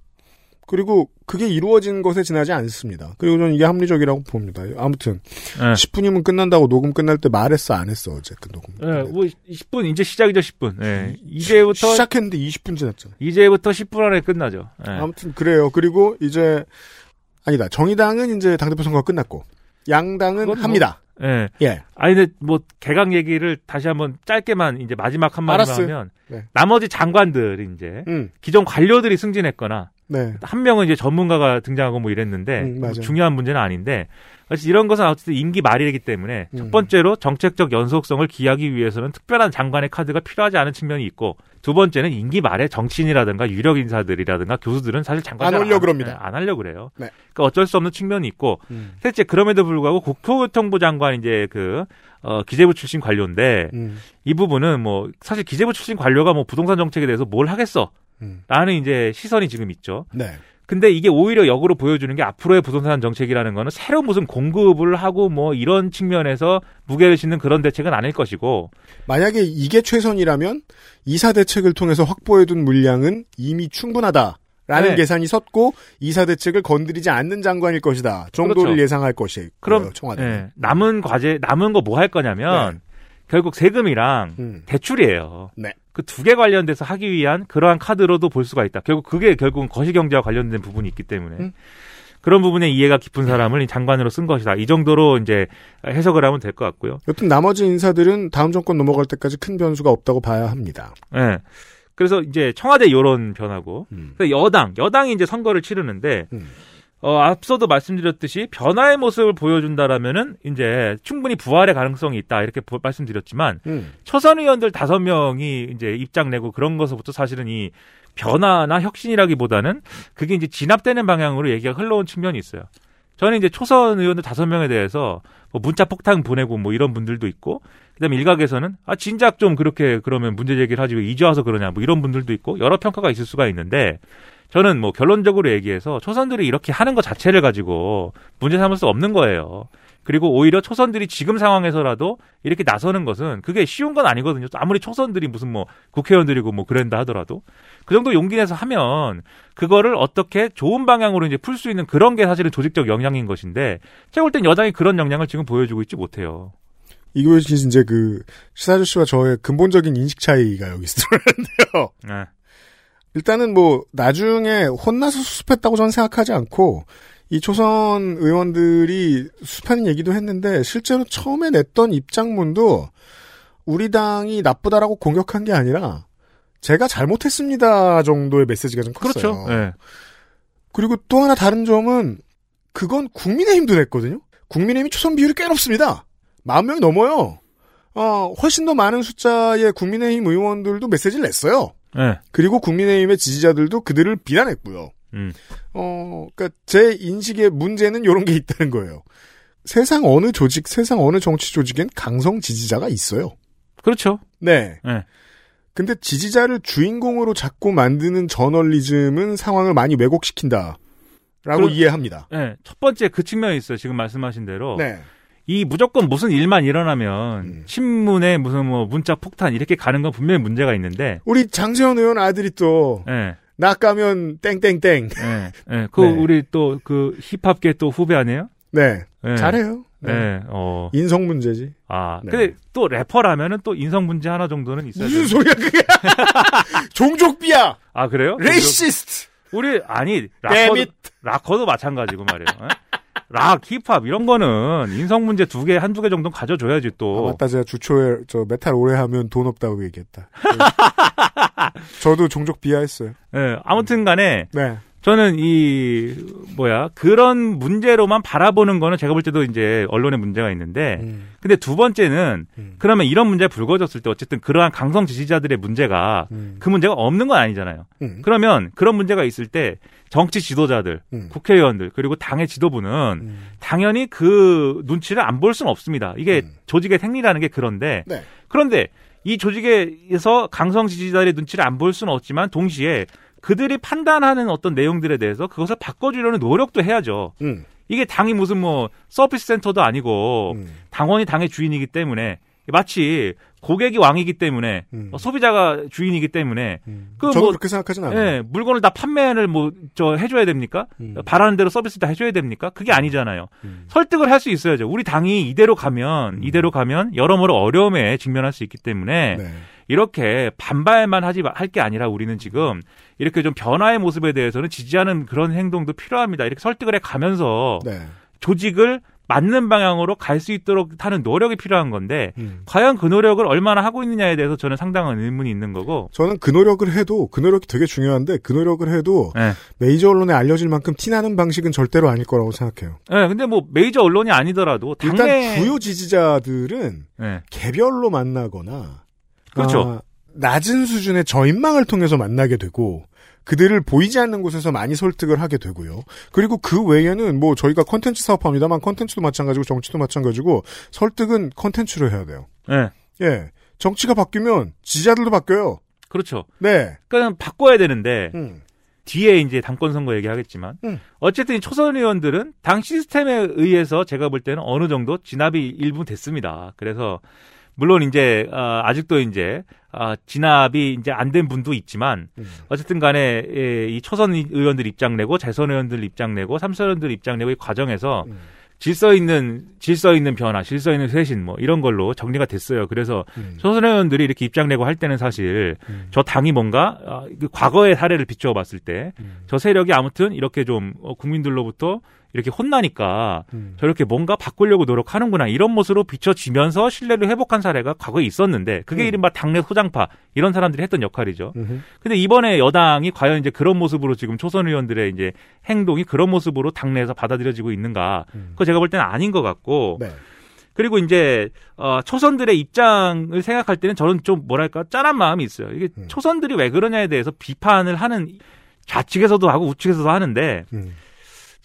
그리고 그게 이루어진 것에 지나지 않습니다. 그리고 저는 이게 합리적이라고 봅니다. 아무튼 예. 10분이면 끝난다고 녹음 끝날 때 말했어 안 했어 어쨌든 녹음. 예, 뭐 10분 이제 시작이죠 10분. 예. 이제부터 시작했는데 20분 지났잖아. 이제부터 10분 안에 끝나죠. 예. 아무튼 그래요. 그리고 이제 아니다. 정의당은 이제 당대표 선거가 끝났고 양당은 뭐- 합니다. 예. 예. 아니 근데 뭐 개각 얘기를 다시 한번 짧게만 이제 마지막 한마디만. 하면 네. 나머지 장관들이 이제 음. 기존 관료들이 승진했거나 네. 한 명은 이제 전문가가 등장하고 뭐 이랬는데 음, 뭐. 중요한 문제는 아닌데 사실 이런 것은 어쨌든 임기 말이기 때문에 음. 첫 번째로 정책적 연속성을 기하기 위해서는 특별한 장관의 카드가 필요하지 않은 측면이 있고 두 번째는 임기 말에 정치인이라든가 유력 인사들이라든가 교수들은 사실 장관 안 하려고 그럽니다. 안 하려고 그래요. 네. 그러니까 어쩔 수 없는 측면이 있고 음. 셋째 그럼에도 불구하고 국토교통부 장관 이제 그 어, 기재부 출신 관료인데 음. 이 부분은 뭐 사실 기재부 출신 관료가 뭐 부동산 정책에 대해서 뭘 하겠어? 음. 라는 이제 시선이 지금 있죠. 네. 근데 이게 오히려 역으로 보여주는 게 앞으로의 부동산 정책이라는 거는 새로 무슨 공급을 하고 뭐 이런 측면에서 무게를 싣는 그런 대책은 아닐 것이고 만약에 이게 최선이라면 이사 대책을 통해서 확보해둔 물량은 이미 충분하다 라는 네. 계산이 섰고 이사 대책을 건드리지 않는 장관일 것이다 정도를 그렇죠. 예상할 것이 그럼 청와대. 예, 남은 과제 남은 거 뭐 할 거냐면 결국 세금이랑 네. 음. 대출이에요. 네. 그 두 개 관련돼서 하기 위한 그러한 카드로도 볼 수가 있다. 결국 그게 결국은 거시경제와 관련된 부분이 있기 때문에 음. 그런 부분에 이해가 깊은 사람을 이 장관으로 쓴 것이다. 이 정도로 이제 해석을 하면 될 것 같고요. 여튼 나머지 인사들은 다음 정권 넘어갈 때까지 큰 변수가 없다고 봐야 합니다. 예. 그래서 이제 청와대 요런 변하고 음. 여당 여당이 이제 선거를 치르는데 음. 어, 앞서도 말씀드렸듯이 변화의 모습을 보여준다라면은 이제 충분히 부활의 가능성이 있다 이렇게 보- 말씀드렸지만 음. 초선 의원들 다섯 명이 이제 입장 내고 그런 것부터 사실은 이 변화나 혁신이라기보다는 그게 이제 진압되는 방향으로 얘기가 흘러온 측면이 있어요. 저는 이제 초선 의원들 다섯 명에 대해서 뭐 문자 폭탄 보내고 뭐 이런 분들도 있고 그다음에 일각에서는 아 진작 좀 그렇게 그러면 문제 제기를 하지 왜 이제 와서 그러냐 뭐 이런 분들도 있고 여러 평가가 있을 수가 있는데 저는 뭐 결론적으로 얘기해서 초선들이 이렇게 하는 것 자체를 가지고 문제 삼을 수 없는 거예요. 그리고 오히려 초선들이 지금 상황에서라도 이렇게 나서는 것은 그게 쉬운 건 아니거든요. 아무리 초선들이 무슨 뭐 국회의원들이고 뭐 그런다 하더라도 그 정도 용기 내서 하면 그거를 어떻게 좋은 방향으로 이제 풀 수 있는 그런 게 사실은 조직적 역량인 것인데 제가 볼 땐 여당이 그런 역량을 지금 보여주고 있지 못해요. 이거 이제 그 시사주 씨와 저의 근본적인 인식 차이가 여기서 드러나는데요. 네. 일단은 뭐 나중에 혼나서 수습했다고 저는 생각하지 않고 이 초선 의원들이 수습하는 얘기도 했는데 실제로 처음에 냈던 입장문도 우리 당이 나쁘다라고 공격한 게 아니라 제가 잘못했습니다 정도의 메시지가 좀 컸어요. 그렇죠. 네. 그리고 또 하나 다른 점은 그건 국민의힘도 냈거든요. 국민의힘이 초선 비율이 꽤 높습니다. 만 명이 넘어요. 어, 훨씬 더 많은 숫자의 국민의힘 의원들도 메시지를 냈어요. 네. 그리고 국민의힘의 지지자들도 그들을 비난했고요. 음. 어, 그니까 제 인식의 문제는 이런 게 있다는 거예요. 세상 어느 조직, 세상 어느 정치 조직엔 강성 지지자가 있어요. 그렇죠. 네. 네. 근데 지지자를 주인공으로 자꾸 만드는 저널리즘은 상황을 많이 왜곡시킨다. 라고 그럼- 이해합니다. 네. 첫 번째 그 측면이 있어요. 지금 말씀하신 대로. 네. 이 무조건 무슨 일만 일어나면 음. 신문에 무슨 뭐 문자 폭탄 이렇게 가는 건 분명히 문제가 있는데. 우리 장세현 의원 아들이 또, 예. 나 까면 땡땡땡. 예. 예. 그 네. 우리 또 그 힙합계 또 후배 아니에요? 네. 예. 잘해요. 네. 예. 어. 인성 문제지. 아. 네. 근데 또 래퍼라면은 또 인성 문제 하나 정도는 있어야 무슨. 소리야, 그게. *laughs* 종족 비하야! 아, 그래요? Racist! 우리 아니 락커도. 락커도 마찬가지고 말이에요. 예? 락, 힙합 이런 거는 인성 문제 두 개, 한두 개 정도 는 가져줘야지 아, 또. 맞다. 제가 주초에 저 메탈 오래 하면 돈 없다고 얘기했다. *laughs* 저도 종족 비하했어요. 예, 아무튼 간에 네. 저는 이 뭐야 그런 문제로만 바라보는 거는 제가 볼 때도 이제 언론의 문제가 있는데 음. 근데 두 번째는 음. 그러면 이런 문제 가 불거졌을 때 어쨌든 그러한 강성 지지자들의 문제가 음. 그 문제가 없는 건 아니잖아요. 음. 그러면 그런 문제가 있을 때 정치 지도자들, 음. 국회의원들 그리고 당의 지도부는 음. 당연히 그 눈치를 안 볼 수는 없습니다. 이게 음. 조직의 생리라는 게 그런데 네. 그런데 이 조직에서 강성 지지자들의 눈치를 안 볼 수는 없지만 동시에 그들이 판단하는 어떤 내용들에 대해서 그것을 바꿔주려는 노력도 해야죠. 음. 이게 당이 무슨 뭐 서비스 센터도 아니고 음. 당원이 당의 주인이기 때문에 마치 고객이 왕이기 때문에 음. 어, 소비자가 주인이기 때문에 음. 그 뭐- 그렇게 생각하진 않아요. 예, 물건을 다 판매를 뭐 저 해줘야 됩니까? 음. 바라는 대로 서비스 다 해줘야 됩니까? 그게 아니잖아요. 음. 설득을 할 수 있어야죠. 우리 당이 이대로 가면 이대로 가면 여러모로 어려움에 직면할 수 있기 때문에 네. 이렇게 반발만 하지 할 게 아니라 우리는 지금 이렇게 좀 변화의 모습에 대해서는 지지하는 그런 행동도 필요합니다. 이렇게 설득을 해 가면서 네. 조직을 맞는 방향으로 갈 수 있도록 하는 노력이 필요한 건데 음. 과연 그 노력을 얼마나 하고 있느냐에 대해서 저는 상당한 의문이 있는 거고. 저는 그 노력을 해도 그 노력이 되게 중요한데 그 노력을 해도 예. 메이저 언론에 알려질 만큼 티나는 방식은 절대로 아닐 거라고 생각해요. 예, 근데 뭐 메이저 언론이 아니더라도 일단 당내 주요 지지자들은 예. 개별로 만나거나 그렇죠. 아, 낮은 수준의 저인망을 통해서 만나게 되고 그들을 보이지 않는 곳에서 많이 설득을 하게 되고요. 그리고 그 외에는 뭐 저희가 컨텐츠 사업합니다만 컨텐츠도 마찬가지고 정치도 마찬가지고 설득은 컨텐츠로 해야 돼요. 예. 예. 정치가 바뀌면 지지자들도 바뀌어요. 그렇죠. 네. 그러니까 바꿔야 되는데 음. 뒤에 이제 당권 선거 얘기하겠지만 음. 어쨌든 이 초선 의원들은 당 시스템에 의해서 제가 볼 때는 어느 정도 진압이 일부 됐습니다. 그래서 물론 이제 어, 아직도 이제 어, 진압이 이제 안 된 분도 있지만 음. 어쨌든 간에 예, 이 초선 의원들 입장 내고 재선 의원들 입장 내고 삼선 의원들 입장 내고 이 과정에서 음. 질서 있는 질서 있는 변화, 질서 있는 쇄신 뭐 이런 걸로 정리가 됐어요. 그래서 음. 초선 의원들이 이렇게 입장 내고 할 때는 사실 음. 저 당이 뭔가 어, 그 과거의 사례를 비추어 봤을 때저 음. 세력이 아무튼 이렇게 좀 어, 국민들로부터 이렇게 혼나니까 음. 저렇게 뭔가 바꾸려고 노력하는구나 이런 모습으로 비춰지면서 신뢰를 회복한 사례가 과거에 있었는데 그게 음. 이른바 당내 소장파 이런 사람들이 했던 역할이죠. 음흠. 근데 이번에 여당이 과연 이제 그런 모습으로 지금 초선 의원들의 이제 행동이 그런 모습으로 당내에서 받아들여지고 있는가? 음. 그거 제가 볼 때는 아닌 것 같고 네. 그리고 이제 어 초선들의 입장을 생각할 때는 저는 좀 뭐랄까 짠한 마음이 있어요. 이게 음. 초선들이 왜 그러냐에 대해서 비판을 하는 좌측에서도 하고 우측에서도 하는데 음.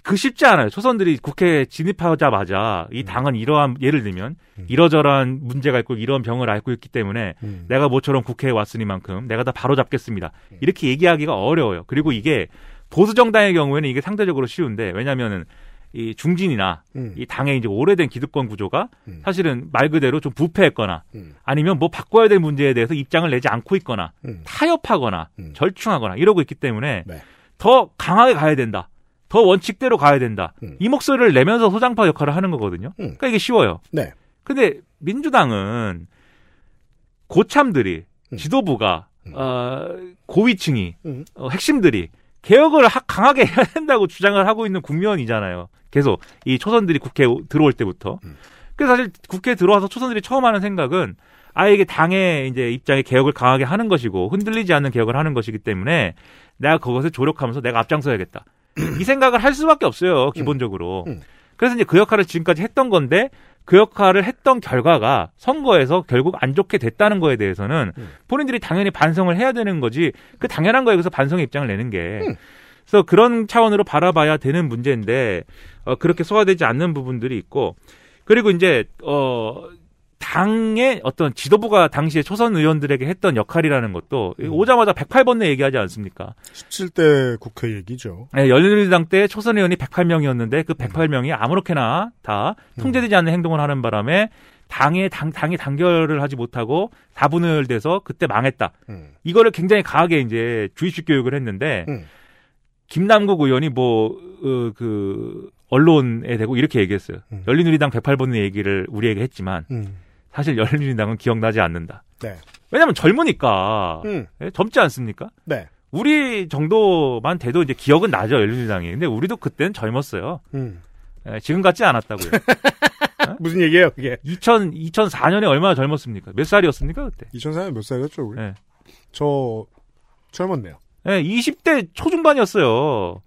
그 쉽지 않아요. 초선들이 국회에 진입하자마자 이 당은 이러한 예를 들면 음. 이러저러한 문제가 있고 이런 병을 앓고 있기 때문에 음. 내가 모처럼 국회에 왔으니만큼 내가 다 바로 잡겠습니다. 이렇게 얘기하기가 어려워요. 그리고 이게 보수 정당의 경우에는 이게 상대적으로 쉬운데 왜냐면은 이 중진이나 음. 이 당의 이제 오래된 기득권 구조가 음. 사실은 말 그대로 좀 부패했거나 음. 아니면 뭐 바꿔야 될 문제에 대해서 입장을 내지 않고 있거나 음. 타협하거나 음. 절충하거나 이러고 있기 때문에 네. 더 강하게 가야 된다. 더 원칙대로 가야 된다. 음. 이 목소리를 내면서 소장파 역할을 하는 거거든요. 음. 그러니까 이게 쉬워요. 네. 근데 민주당은 고참들이 음. 지도부가 어, 고위층이 음. 어, 핵심들이 개혁을 하- 강하게 *laughs* 해야 된다고 주장을 하고 있는 국면이잖아요. 계속 이 초선들이 국회에 오- 들어올 때부터. 음. 그래서 사실 국회에 들어와서 초선들이 처음 하는 생각은 아예 이게 당의 이제 입장에 개혁을 강하게 하는 것이고 흔들리지 않는 개혁을 하는 것이기 때문에 내가 그것을 조력하면서 내가 앞장서야겠다. 이 생각을 할 수밖에 없어요. 기본적으로. 음. 그래서 이제 그 역할을 지금까지 했던 건데 그 역할을 했던 결과가 선거에서 결국 안 좋게 됐다는 거에 대해서는 음. 본인들이 당연히 반성을 해야 되는 거지 그 당연한 거에 그래서 반성의 입장을 내는 게 음. 그래서 그런 차원으로 바라봐야 되는 문제인데 어, 그렇게 소화되지 않는 부분들이 있고 그리고 이제 어 당의 어떤 지도부가 당시에 초선 의원들에게 했던 역할이라는 것도 음. 오자마자 108번 내 얘기하지 않습니까? 17대 국회 얘기죠. 네, 열린우리당 때 초선 의원이 108명이었는데 그 108명이 아무렇게나 다 통제되지 않는 행동을 하는 바람에 당의 당 당이 단결을 하지 못하고 4분을 돼서 그때 망했다. 음. 이거를 굉장히 강하게 이제 주의식 교육을 했는데 음. 김남국 의원이 뭐그 언론에 대고 이렇게 얘기했어요. 음. 열린우리당 108번의 얘기를 우리에게 했지만 음. 사실 열린우리당은 기억나지 않는다. 네. 왜냐하면 젊으니까 음. 예, 젊지 않습니까? 네. 우리 정도만 돼도 이제 기억은 나죠 열린우리당이. 근데 우리도 그때는 젊었어요. 음. 예, 지금 같지 않았다고요. *laughs* 무슨 얘기예요, 그게? 2000 2004년에 얼마나 젊었습니까? 몇 살이었습니까 그때? 2004년 몇 살이었죠, 우리? 예. 저 젊었네요. 예, 20대 초중반이었어요.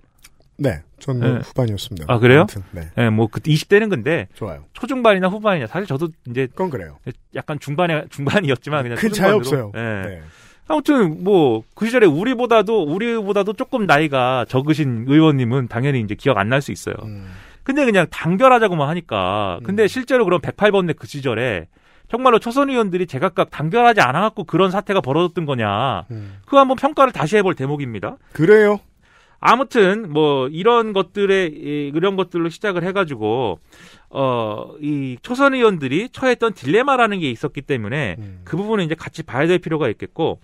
네. 전 네. 후반이었습니다. 아, 그래요? 아무튼, 네. 예, 뭐 그때 20대는 근데 좋아요. 초중반이나 후반이냐 사실 저도 이제 그건 그래요. 약간 중반에 중반이었지만 그냥 큰 차이. 없어요. 예. 네. 아무튼 뭐 그 시절에 우리보다도 우리보다도 조금 나이가 적으신 의원님은 당연히 이제 기억 안 날 수 있어요. 음. 근데 그냥 단결하자고만 하니까 근데 음. 실제로 그럼 108번내 그 시절에 정말로 초선 의원들이 제각각 단결하지 않아 갖고 그런 사태가 벌어졌던 거냐. 음. 그거 한번 평가를 다시 해볼 대목입니다. 그래요. 아무튼 뭐 이런 것들에 이- 이런 것들로 시작을 해가지고 어 이 초선 의원들이 처했던 딜레마라는 게 있었기 때문에 음. 그 부분은 이제 같이 봐야 될 필요가 있겠고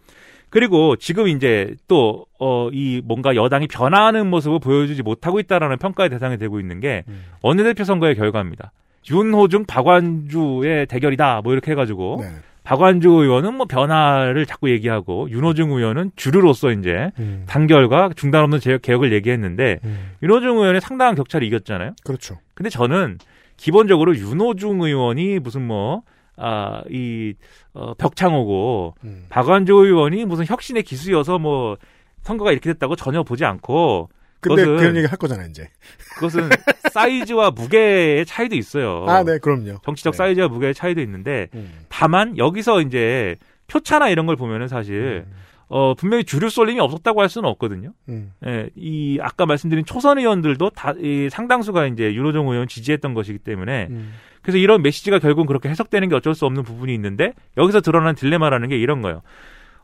그리고 지금 이제 또 어 이 뭔가 여당이 변화하는 모습을 보여주지 못하고 있다라는 평가의 대상이 되고 있는 게 음. 원내대표 선거의 결과입니다. 윤호중 박완주의 대결이다 뭐 이렇게 해가지고 네. 박완주 의원은 뭐 변화를 자꾸 얘기하고 윤호중 의원은 주류로서 이제 음. 단결과 중단 없는 제- 개혁을 얘기했는데 음. 윤호중 의원이 상당한 격차를 이겼잖아요. 그렇죠. 근데 저는 기본적으로 윤호중 의원이 무슨 뭐, 아, 이, 어, 벽창호고, 음. 박완주 의원이 무슨 혁신의 기수여서 뭐, 선거가 이렇게 됐다고 전혀 보지 않고, 근데 그것은- 그런 얘기 할 거잖아요, 이제. 그것은 사이즈와 무게의 차이도 있어요. 아, 네, 그럼요. 정치적 네. 사이즈와 무게의 차이도 있는데, 음. 다만, 여기서 이제, 표차나 이런 걸 보면은 사실, 어, 분명히 주류 쏠림이 없었다고 할 수는 없거든요. 음. 예, 이 아까 말씀드린 초선 의원들도 다 이 상당수가 이제 윤호정 의원 지지했던 것이기 때문에 음. 그래서 이런 메시지가 결국은 그렇게 해석되는 게 어쩔 수 없는 부분이 있는데 여기서 드러난 딜레마라는 게 이런 거예요.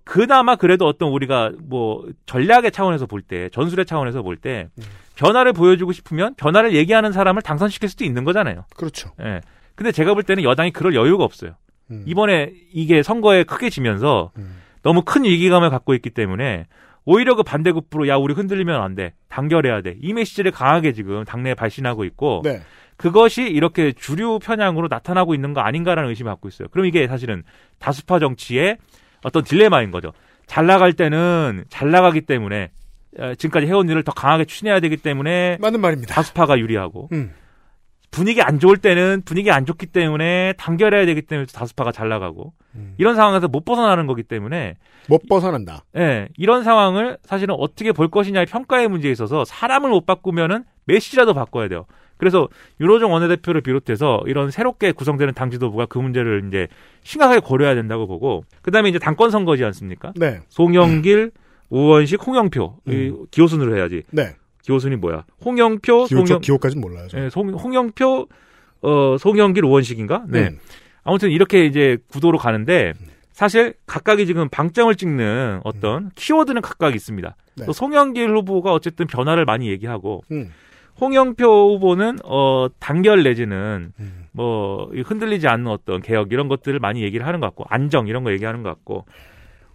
그나마 그래도 어떤 우리가 뭐 전략의 차원에서 볼 때, 전술의 차원에서 볼때 음. 변화를 보여주고 싶으면 변화를 얘기하는 사람을 당선시킬 수도 있는 거잖아요. 그렇죠. 예. 근데 제가 볼 때는 여당이 그럴 여유가 없어요. 음. 이번에 이게 선거에 크게 지면서 음. 너무 큰 위기감을 갖고 있기 때문에 오히려 그 반대급부로 야 우리 흔들리면 안 돼 단결해야 돼 이 메시지를 강하게 지금 당내에 발신하고 있고 네. 그것이 이렇게 주류 편향으로 나타나고 있는 거 아닌가라는 의심을 갖고 있어요. 그럼 이게 사실은 다수파 정치의 어떤 딜레마인 거죠. 잘 나갈 때는 잘 나가기 때문에 어, 지금까지 해온 일을 더 강하게 추진해야 되기 때문에 맞는 말입니다. 다수파가 유리하고 음. 분위기 안 좋을 때는 분위기 안 좋기 때문에 단결해야 되기 때문에 다수파가 잘 나가고 음. 이런 상황에서 못 벗어나는 거기 때문에 못 벗어난다. 예, 이런 상황을 사실은 어떻게 볼 것이냐의 평가의 문제에 있어서 사람을 못 바꾸면은 메시라도 바꿔야 돼요. 그래서 윤호정 원내대표를 비롯해서 이런 새롭게 구성되는 당 지도부가 그 문제를 이제 심각하게 고려해야 된다고 보고 그다음에 이제 당권 선거지 않습니까? 네. 송영길, 우원식, 홍영표 이 음. 기호순으로 해야지. 네. 기호순이 뭐야? 홍영표, 기호, 저 송영, 기호까지는 몰라요. 저. 예, 송, 홍영표, 어, 송영길, 우원식인가? 네. 음. 아무튼 이렇게 이제 구도로 가는데 사실 각각이 지금 방점을 찍는 어떤 키워드는 각각 있습니다. 네. 또 송영길 후보가 어쨌든 변화를 많이 얘기하고 음. 홍영표 후보는 어 단결 내지는 음. 뭐 흔들리지 않는 어떤 개혁 이런 것들을 많이 얘기를 하는 것 같고 안정 이런 거 얘기하는 것 같고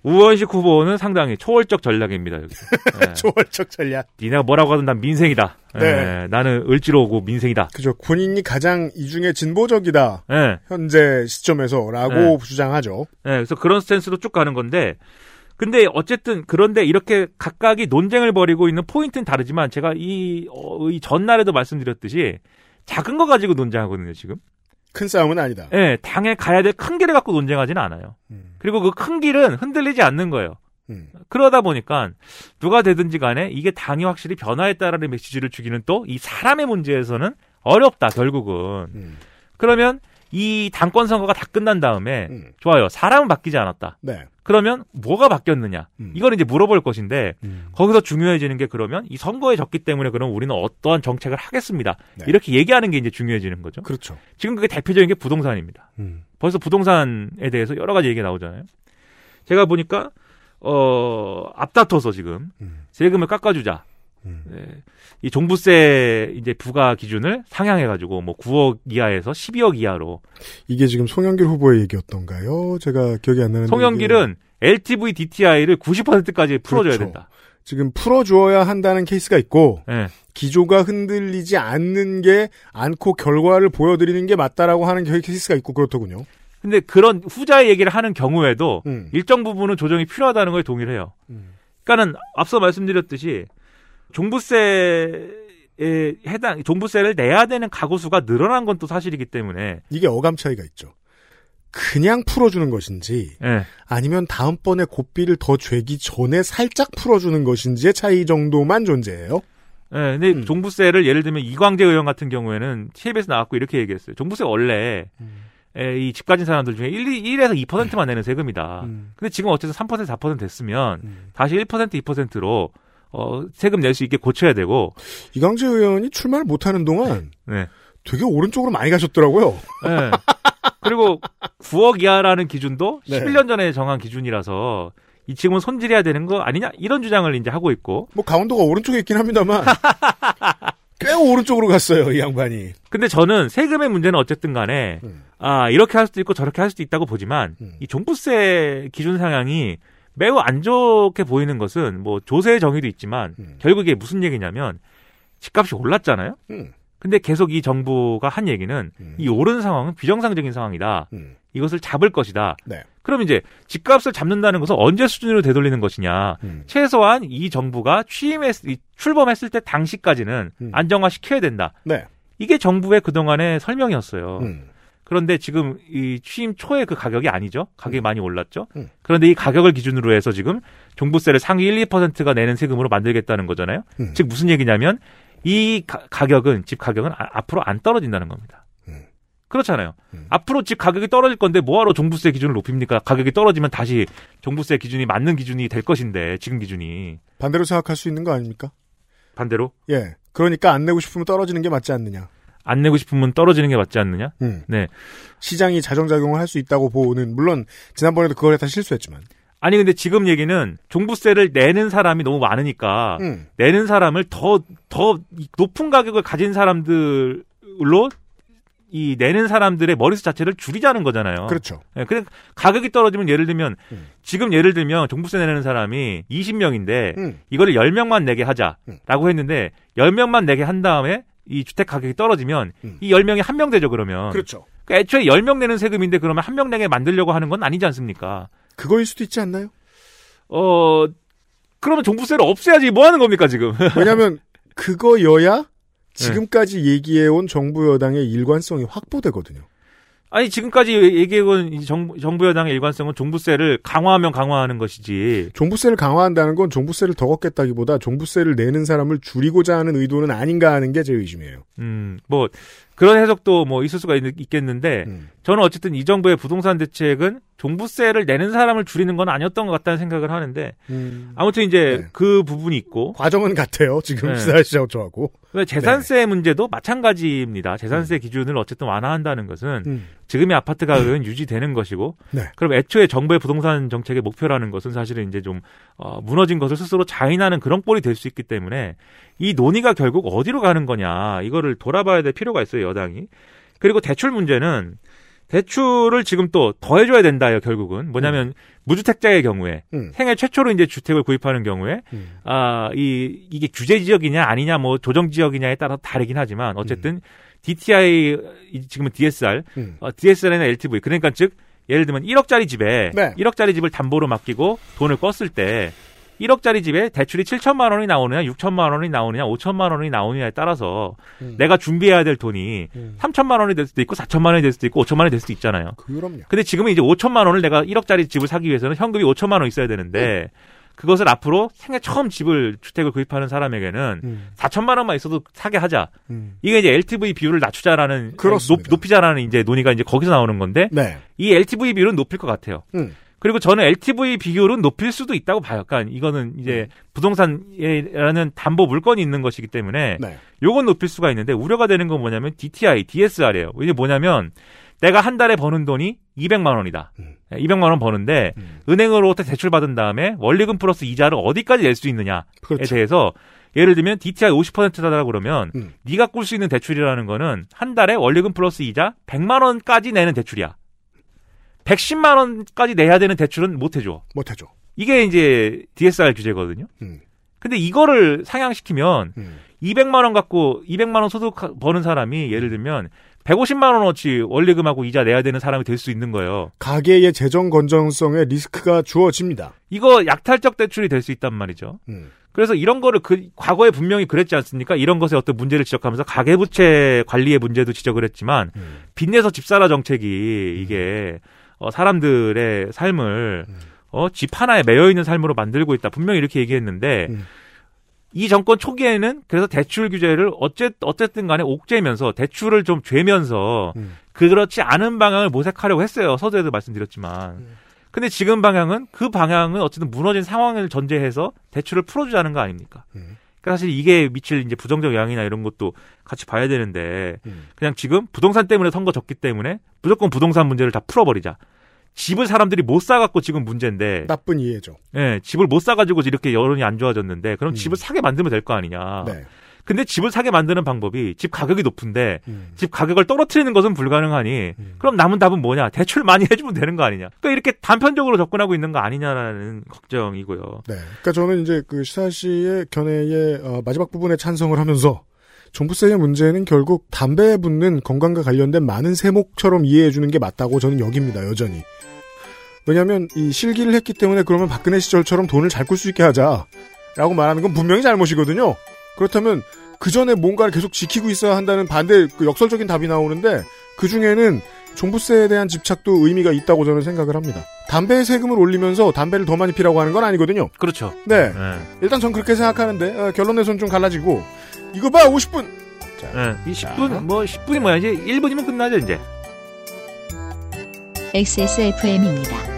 우원식 후보는 상당히 초월적 전략입니다. 여기. *laughs* 예. 초월적 전략. 니네가 뭐라고 하든 난 민생이다. 네. 예, 나는 을지로고 민생이다. 그죠. 군인이 가장 이 중에 진보적이다. 예. 현재 시점에서라고 네. 주장하죠. 예, 그래서 그런 스탠스로 쭉 가는 건데, 근데 어쨌든 그런데 이렇게 각각이 논쟁을 벌이고 있는 포인트는 다르지만 제가 이, 어, 이 전날에도 말씀드렸듯이 작은 거 가지고 논쟁하거든요, 지금. 큰 싸움은 아니다. 예, 당에 가야 될 큰 길을 갖고 논쟁하지는 않아요. 음. 그리고 그 큰 길은 흔들리지 않는 거예요. 음. 그러다 보니까 누가 되든지 간에 이게 당이 확실히 변화했다라는 메시지를 주기는 또 이 사람의 문제에서는 어렵다, 결국은. 음. 그러면 이 당권 선거가 다 끝난 다음에 음. 좋아요. 사람은 바뀌지 않았다. 네. 그러면 뭐가 바뀌었느냐? 음. 이걸 이제 물어볼 것인데 음. 거기서 중요해지는 게 그러면 이 선거에 졌기 때문에 그럼 우리는 어떠한 정책을 하겠습니다. 네. 이렇게 얘기하는 게 이제 중요해지는 거죠. 그렇죠. 지금 그게 대표적인 게 부동산입니다. 음. 벌써 부동산에 대해서 여러 가지 얘기가 나오잖아요. 제가 보니까 어 앞다퉈서 지금 음. 세금을 깎아주자. 음. 네. 이 종부세 이제 부과 기준을 상향해가지고 뭐 9억 이하에서 12억 이하로. 이게 지금 송영길 후보의 얘기였던가요? 제가 기억이 안 나는데. 송영길은 LTV DTI를 90%까지 풀어줘야 그렇죠. 된다. 지금 풀어주어야 한다는 케이스가 있고 예. 기조가 흔들리지 않는 게 않고 결과를 보여드리는 게 맞다라고 하는 케이스가 있고 그렇더군요. 근데 그런 후자의 얘기를 하는 경우에도 음. 일정 부분은 조정이 필요하다는 걸 동의를 해요. 음. 그러니까는 앞서 말씀드렸듯이 종부세에 해당 종부세를 내야 되는 가구 수가 늘어난 건 또 사실이기 때문에 이게 어감 차이가 있죠. 그냥 풀어주는 것인지 예. 아니면 다음번에 고삐를 더 죄기 전에 살짝 풀어주는 것인지의 차이 정도만 존재해요. 예, 근데 음. 종부세를 예를 들면 이광재 의원 같은 경우에는 TV에서 나왔고 이렇게 얘기했어요. 종부세 원래 음. 에, 이집 가진 사람들 중에 1, 1에서 2%만 내는 세금이다. 음. 근데 지금 어쨌든 3% 4% 됐으면 음. 다시 1% 2%로 어, 세금 낼 수 있게 고쳐야 되고 이광재 의원이 출마를 못하는 동안 네. 되게 오른쪽으로 많이 가셨더라고요. 예. 그리고 9억 이하라는 기준도 네. 11년 전에 정한 기준이라서 이 지금은 손질해야 되는 거 아니냐 이런 주장을 이제 하고 있고 뭐 강원도가 오른쪽에 있긴 합니다만 *laughs* 꽤 오른쪽으로 갔어요 이 양반이. 근데 저는 세금의 문제는 어쨌든 간에 음. 아 이렇게 할 수도 있고 저렇게 할 수도 있다고 보지만 음. 이 종부세 기준 상향이 매우 안 좋게 보이는 것은 뭐 조세의 정의도 있지만 음. 결국 이게 무슨 얘기냐면 집값이 올랐잖아요. 음. 근데 계속 이 정부가 한 얘기는 음. 이 오른 상황은 비정상적인 상황이다. 음. 이것을 잡을 것이다. 네. 그럼 이제 집값을 잡는다는 것은 언제 수준으로 되돌리는 것이냐. 음. 최소한 이 정부가 취임했, 이 출범했을 때 당시까지는 음. 안정화시켜야 된다. 네. 이게 정부의 그동안의 설명이었어요. 음. 그런데 지금 이 취임 초에 그 가격이 아니죠. 가격이 많이 올랐죠. 음. 그런데 이 가격을 기준으로 해서 지금 종부세를 상위 1, 2%가 내는 세금으로 만들겠다는 거잖아요. 음. 즉 무슨 얘기냐면 이 가, 가격은 집 가격은 아- 앞으로 안 떨어진다는 겁니다. 음. 그렇잖아요. 음. 앞으로 집 가격이 떨어질 건데 뭐하러 종부세 기준을 높입니까? 가격이 떨어지면 다시 종부세 기준이 맞는 기준이 될 것인데 지금 기준이 반대로 생각할 수 있는 거 아닙니까? 반대로 예. 그러니까 안 내고 싶으면 떨어지는 게 맞지 않느냐. 안 내고 싶으면 떨어지는 게 맞지 않느냐? 음. 네. 시장이 자정작용을 할 수 있다고 보는 물론 지난번에도 그걸 다 실수했지만. 아니 근데 지금 얘기는 종부세를 내는 사람이 너무 많으니까 음. 내는 사람을 더, 더 높은 가격을 가진 사람들로 이 내는 사람들의 머리수 자체를 줄이자는 거잖아요. 그렇죠. 예, 그래 가격이 떨어지면 예를 들면 음. 지금 예를 들면 종부세 내는 사람이 20명인데 음. 이거를 10명만 내게 하자라고 음. 했는데 10명만 내게 한 다음에 이 주택 가격이 떨어지면 음. 이 10명이 한 명 되죠 그러면. 그렇죠. 그러니까 애초에 10명 내는 세금인데 그러면 한 명 내게 만들려고 하는 건 아니지 않습니까? 그거일 수도 있지 않나요? 어 그러면 종부세를 없애야지 뭐 하는 겁니까 지금? *laughs* 왜냐하면 그거여야 지금까지 얘기해온 정부 여당의 일관성이 확보되거든요. 아니 지금까지 얘기해온 정부, 정부 여당의 일관성은 종부세를 강화하면 강화하는 것이지. 종부세를 강화한다는 건 종부세를 더 걷겠다기보다 종부세를 내는 사람을 줄이고자 하는 의도는 아닌가 하는 게 제 의심이에요. 음, 뭐 그런 해석도 뭐 있을 수가 있, 겠는데 음. 저는 어쨌든 이 정부의 부동산 대책은 종부세를 내는 사람을 줄이는 건 아니었던 것 같다는 생각을 하는데 음. 아무튼 이제 네. 그 부분이 있고 과정은 같아요. 지금 네. 저하고. 그다음에 재산세 문제도 마찬가지입니다. 재산세 기준을 어쨌든 완화한다는 것은 음. 지금의 아파트 가격은 유지되는 것이고 네. 그럼 애초에 정부의 부동산 정책의 목표라는 것은 사실은 이제 좀 어, 무너진 것을 스스로 자인하는 그런 꼴이 될 수 있기 때문에 이 논의가 결국 어디로 가는 거냐 이거를 돌아봐야 될 필요가 있어요 여당이 그리고 대출 문제는 대출을 지금 또 더해줘야 된다요 결국은 뭐냐면 무주택자의 경우에 음. 생애 최초로 이제 주택을 구입하는 경우에 음. 아, 이, 이게 규제 지역이냐 아니냐 뭐 조정 지역이냐에 따라 다르긴 하지만 어쨌든 DTI, 이- 지금은 DSR, 음. 어, DSR이나 LTV. 그러니까 즉, 예를 들면 1억짜리 집에 네. 1억짜리 집을 담보로 맡기고 돈을 껐을 때 1억짜리 집에 대출이 7천만 원이 나오느냐, 6천만 원이 나오느냐, 5천만 원이 나오느냐에 따라서 음. 내가 준비해야 될 돈이 음. 3천만 원이 될 수도 있고 4천만 원이 될 수도 있고 5천만 원이 될 수도 있잖아요. 그럼요. 근데 지금은 이제 5천만 원을 내가 1억짜리 집을 사기 위해서는 현금이 5천만 원 있어야 되는데 그것을 앞으로 생애 처음 집을 주택을 구입하는 사람에게는 음. 4천만 원만 있어도 사게 하자. 음. 이게 이제 LTV 비율을 낮추자라는 그렇습니다. 높, 이자라는 이제 논의가 이제 거기서 나오는 건데 네. 이 LTV 비율은 높일 것 같아요. 음. 그리고 저는 LTV 비율은 높일 수도 있다고 봐요. 그러니까 이거는 이제 부동산이라는 담보 물건이 있는 것이기 때문에 네. 요건 높일 수가 있는데 우려가 되는 건 뭐냐면 DTI, DSR이에요. 이게 뭐냐면 내가 한 달에 버는 돈이 200만 원이다. 음. 200만 원 버는데 음. 은행으로부터 대출 받은 다음에 원리금 플러스 이자를 어디까지 낼 수 있느냐에 그렇죠. 대해서 예를 들면 DTI 50%다 그러면 음. 네가 꿀 수 있는 대출이라는 거는 한 달에 원리금 플러스 이자 100만 원까지 내는 대출이야. 110만 원까지 내야 되는 대출은 못 해줘. 못하죠. 이게 이제 DSR 규제거든요. 음. 근데 이거를 상향시키면 음. 200만 원 갖고 200만 원 소득 버는 사람이 예를 들면 150만 원어치 원리금하고 이자 내야 되는 사람이 될 수 있는 거예요. 가계의 재정 건전성에 리스크가 주어집니다. 이거 약탈적 대출이 될 수 있단 말이죠. 음. 그래서 이런 거를 그 과거에 분명히 그랬지 않습니까? 이런 것에 어떤 문제를 지적하면서 가계부채 관리의 문제도 지적을 했지만 음. 빚내서 집사라 정책이 이게 어, 사람들의 삶을 음. 어, 집 하나에 매여 있는 삶으로 만들고 있다. 분명히 이렇게 얘기했는데 음. 이 정권 초기에는 그래서 대출 규제를 어쨌 어쨌든 간에 옥죄면서 대출을 좀 죄면서 음. 그렇지 않은 방향을 모색하려고 했어요. 서두에도 말씀드렸지만. 음. 근데 지금 방향은 그 방향은 어쨌든 무너진 상황을 전제해서 대출을 풀어주자는 거 아닙니까? 음. 그러니까 사실 이게 미칠 이제 부정적 영향이나 이런 것도 같이 봐야 되는데 음. 그냥 지금 부동산 때문에 선거 졌기 때문에 무조건 부동산 문제를 다 풀어버리자. 집을 사람들이 못 사갖고 지금 문제인데, 나쁜 이해죠. 예, 집을 못 사가지고 이렇게 여론이 안 좋아졌는데, 그럼 음. 집을 사게 만들면 될 거 아니냐. 네. 근데 집을 사게 만드는 방법이 집 가격이 높은데, 음. 집 가격을 떨어뜨리는 것은 불가능하니, 음. 그럼 남은 답은 뭐냐? 대출 많이 해주면 되는 거 아니냐? 그러니까 이렇게 단편적으로 접근하고 있는 거 아니냐라는 걱정이고요. 네. 그러니까 저는 이제 그 시사 씨의 견해의 어, 마지막 부분에 찬성을 하면서 종부세의 문제는 결국 담배에 붙는 건강과 관련된 많은 세목처럼 이해해 주는 게 맞다고 저는 여깁니다. 여전히. 왜냐하면 이 실기를 했기 때문에 그러면 박근혜 시절처럼 돈을 잘 꿀 수 있게 하자라고 말하는 건 분명히 잘못이거든요. 그렇다면 그 전에 뭔가를 계속 지키고 있어야 한다는 반대 그 역설적인 답이 나오는데 그 중에는 종부세에 대한 집착도 의미가 있다고 저는 생각을 합니다. 담배 세금을 올리면서 담배를 더 많이 피라고 하는 건 아니거든요. 그렇죠. 네. 예. 일단 전 그렇게 생각하는데 어, 결론에선 좀 갈라지고 이거 봐 50분 예. 이 10분, 뭐 10분이 뭐야? 이제 1분이면 끝나죠, 이제. XSFM입니다.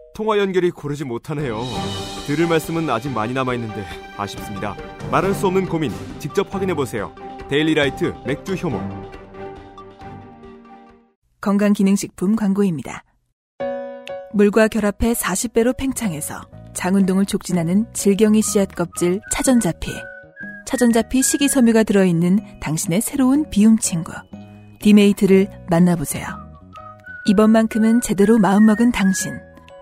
통화 연결이 고르지 못하네요. 들을 말씀은 아직 많이 남아 있는데 아쉽습니다. 말할 수 없는 고민 직접 확인해 보세요. 데일리라이트 맥주 효모. 건강기능식품 광고입니다. 물과 결합해 40배로 팽창해서 장운동을 촉진하는 질경이 씨앗 껍질 차전자피. 차전자피 식이섬유가 들어있는 당신의 새로운 비움 친구. 디메이트를 만나보세요. 이번만큼은 제대로 마음먹은 당신.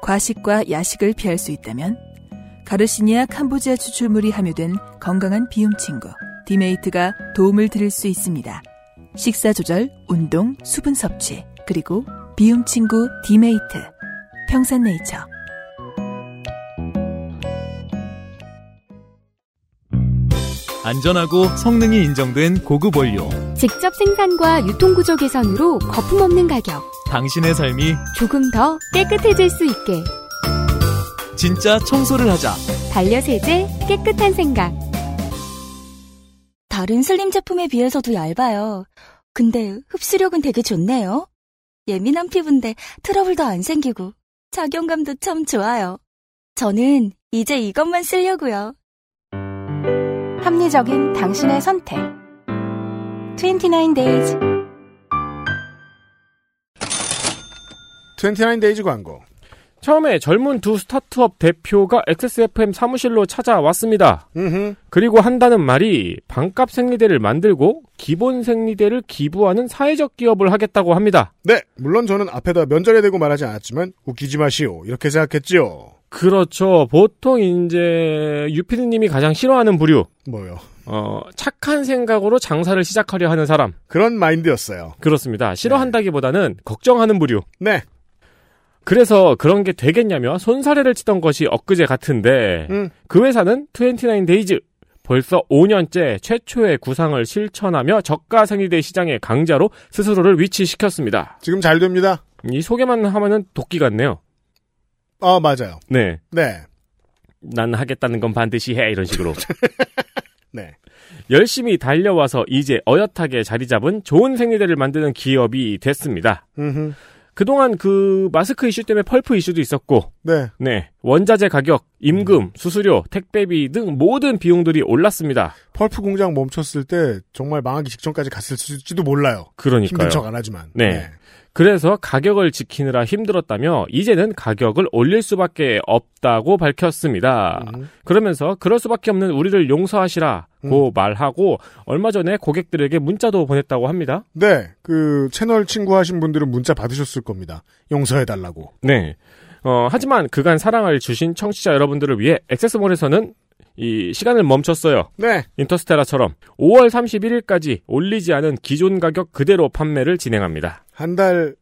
과식과 야식을 피할 수 있다면 가르시니아 캄보지아 추출물이 함유된 건강한 비움 친구. 디메이트가 도움을 드릴 수 있습니다. 식사 조절, 운동, 수분 섭취, 그리고 비움 친구 디메이트. 평산네이처. 안전하고 성능이 인정된 고급 원료. 직접 생산과 유통구조 개선으로 거품 없는 가격. 당신의 삶이 조금 더 깨끗해질 수 있게. 진짜 청소를 하자. 반려세제 깨끗한 생각. 다른 슬림 제품에 비해서도 얇아요. 근데 흡수력은 되게 좋네요. 예민한 피부인데 트러블도 안 생기고 착용감도 참 좋아요. 저는 이제 이것만 쓰려고요. 합리적인 당신의 선택. 29 days. 29 days 광고. 처음에 젊은 두 스타트업 대표가 XSFM 사무실로 찾아왔습니다. 음흠. 그리고 한다는 말이 반값 생리대를 만들고 기본 생리대를 기부하는 사회적 기업을 하겠다고 합니다. 네, 물론 저는 앞에다 면전에 대고 말하지 않았지만 웃기지 마시오 이렇게 생각했지요. 그렇죠. 보통 이제 유피디님이 가장 싫어하는 부류. 뭐요? 어, 착한 생각으로 장사를 시작하려 하는 사람. 그런 마인드였어요. 그렇습니다. 싫어한다기보다는 걱정하는 부류. 네. 그래서 그런 게 되겠냐며 손사래를 치던 것이 엊그제 같은데 음. 그 회사는 29 데이즈 벌써 5년째 최초의 구상을 실천하며 저가 생리대 시장의 강자로 스스로를 위치시켰습니다. 지금 잘 됩니다. 이 소개만 하면은 도끼 같네요. 아 맞아요. 네. 네. 난 하겠다는 건 반드시 해 이런 식으로. *laughs* 네. 열심히 달려와서 이제 어엿하게 자리 잡은 좋은 생리대를 만드는 기업이 됐습니다. 음흠. 그동안 그 마스크 이슈 때문에 펄프 이슈도 있었고, 네. 네. 원자재 가격, 임금, 수수료, 택배비 등 모든 비용들이 올랐습니다. 펄프 공장 멈췄을 때 정말 망하기 직전까지 갔을지도 몰라요. 그러니까요. 힘든 척 안 하지만. 네. 그래서 가격을 지키느라 힘들었다며 이제는 가격을 올릴 수밖에 없다고 밝혔습니다. 음. 그러면서 그럴 수밖에 없는 우리를 용서하시라고 말하고 얼마 전에 고객들에게 문자도 보냈다고 합니다. 네. 그 채널 친구 하신 분들은 문자 받으셨을 겁니다. 용서해달라고. 네. 어, 하지만 그간 사랑을 주신 청취자 여러분들을 위해 액세스몰에서는 이 시간을 멈췄어요. 네. 인터스텔라처럼 5월 31일까지 올리지 않은 기존 가격 그대로 판매를 진행합니다. 한 달,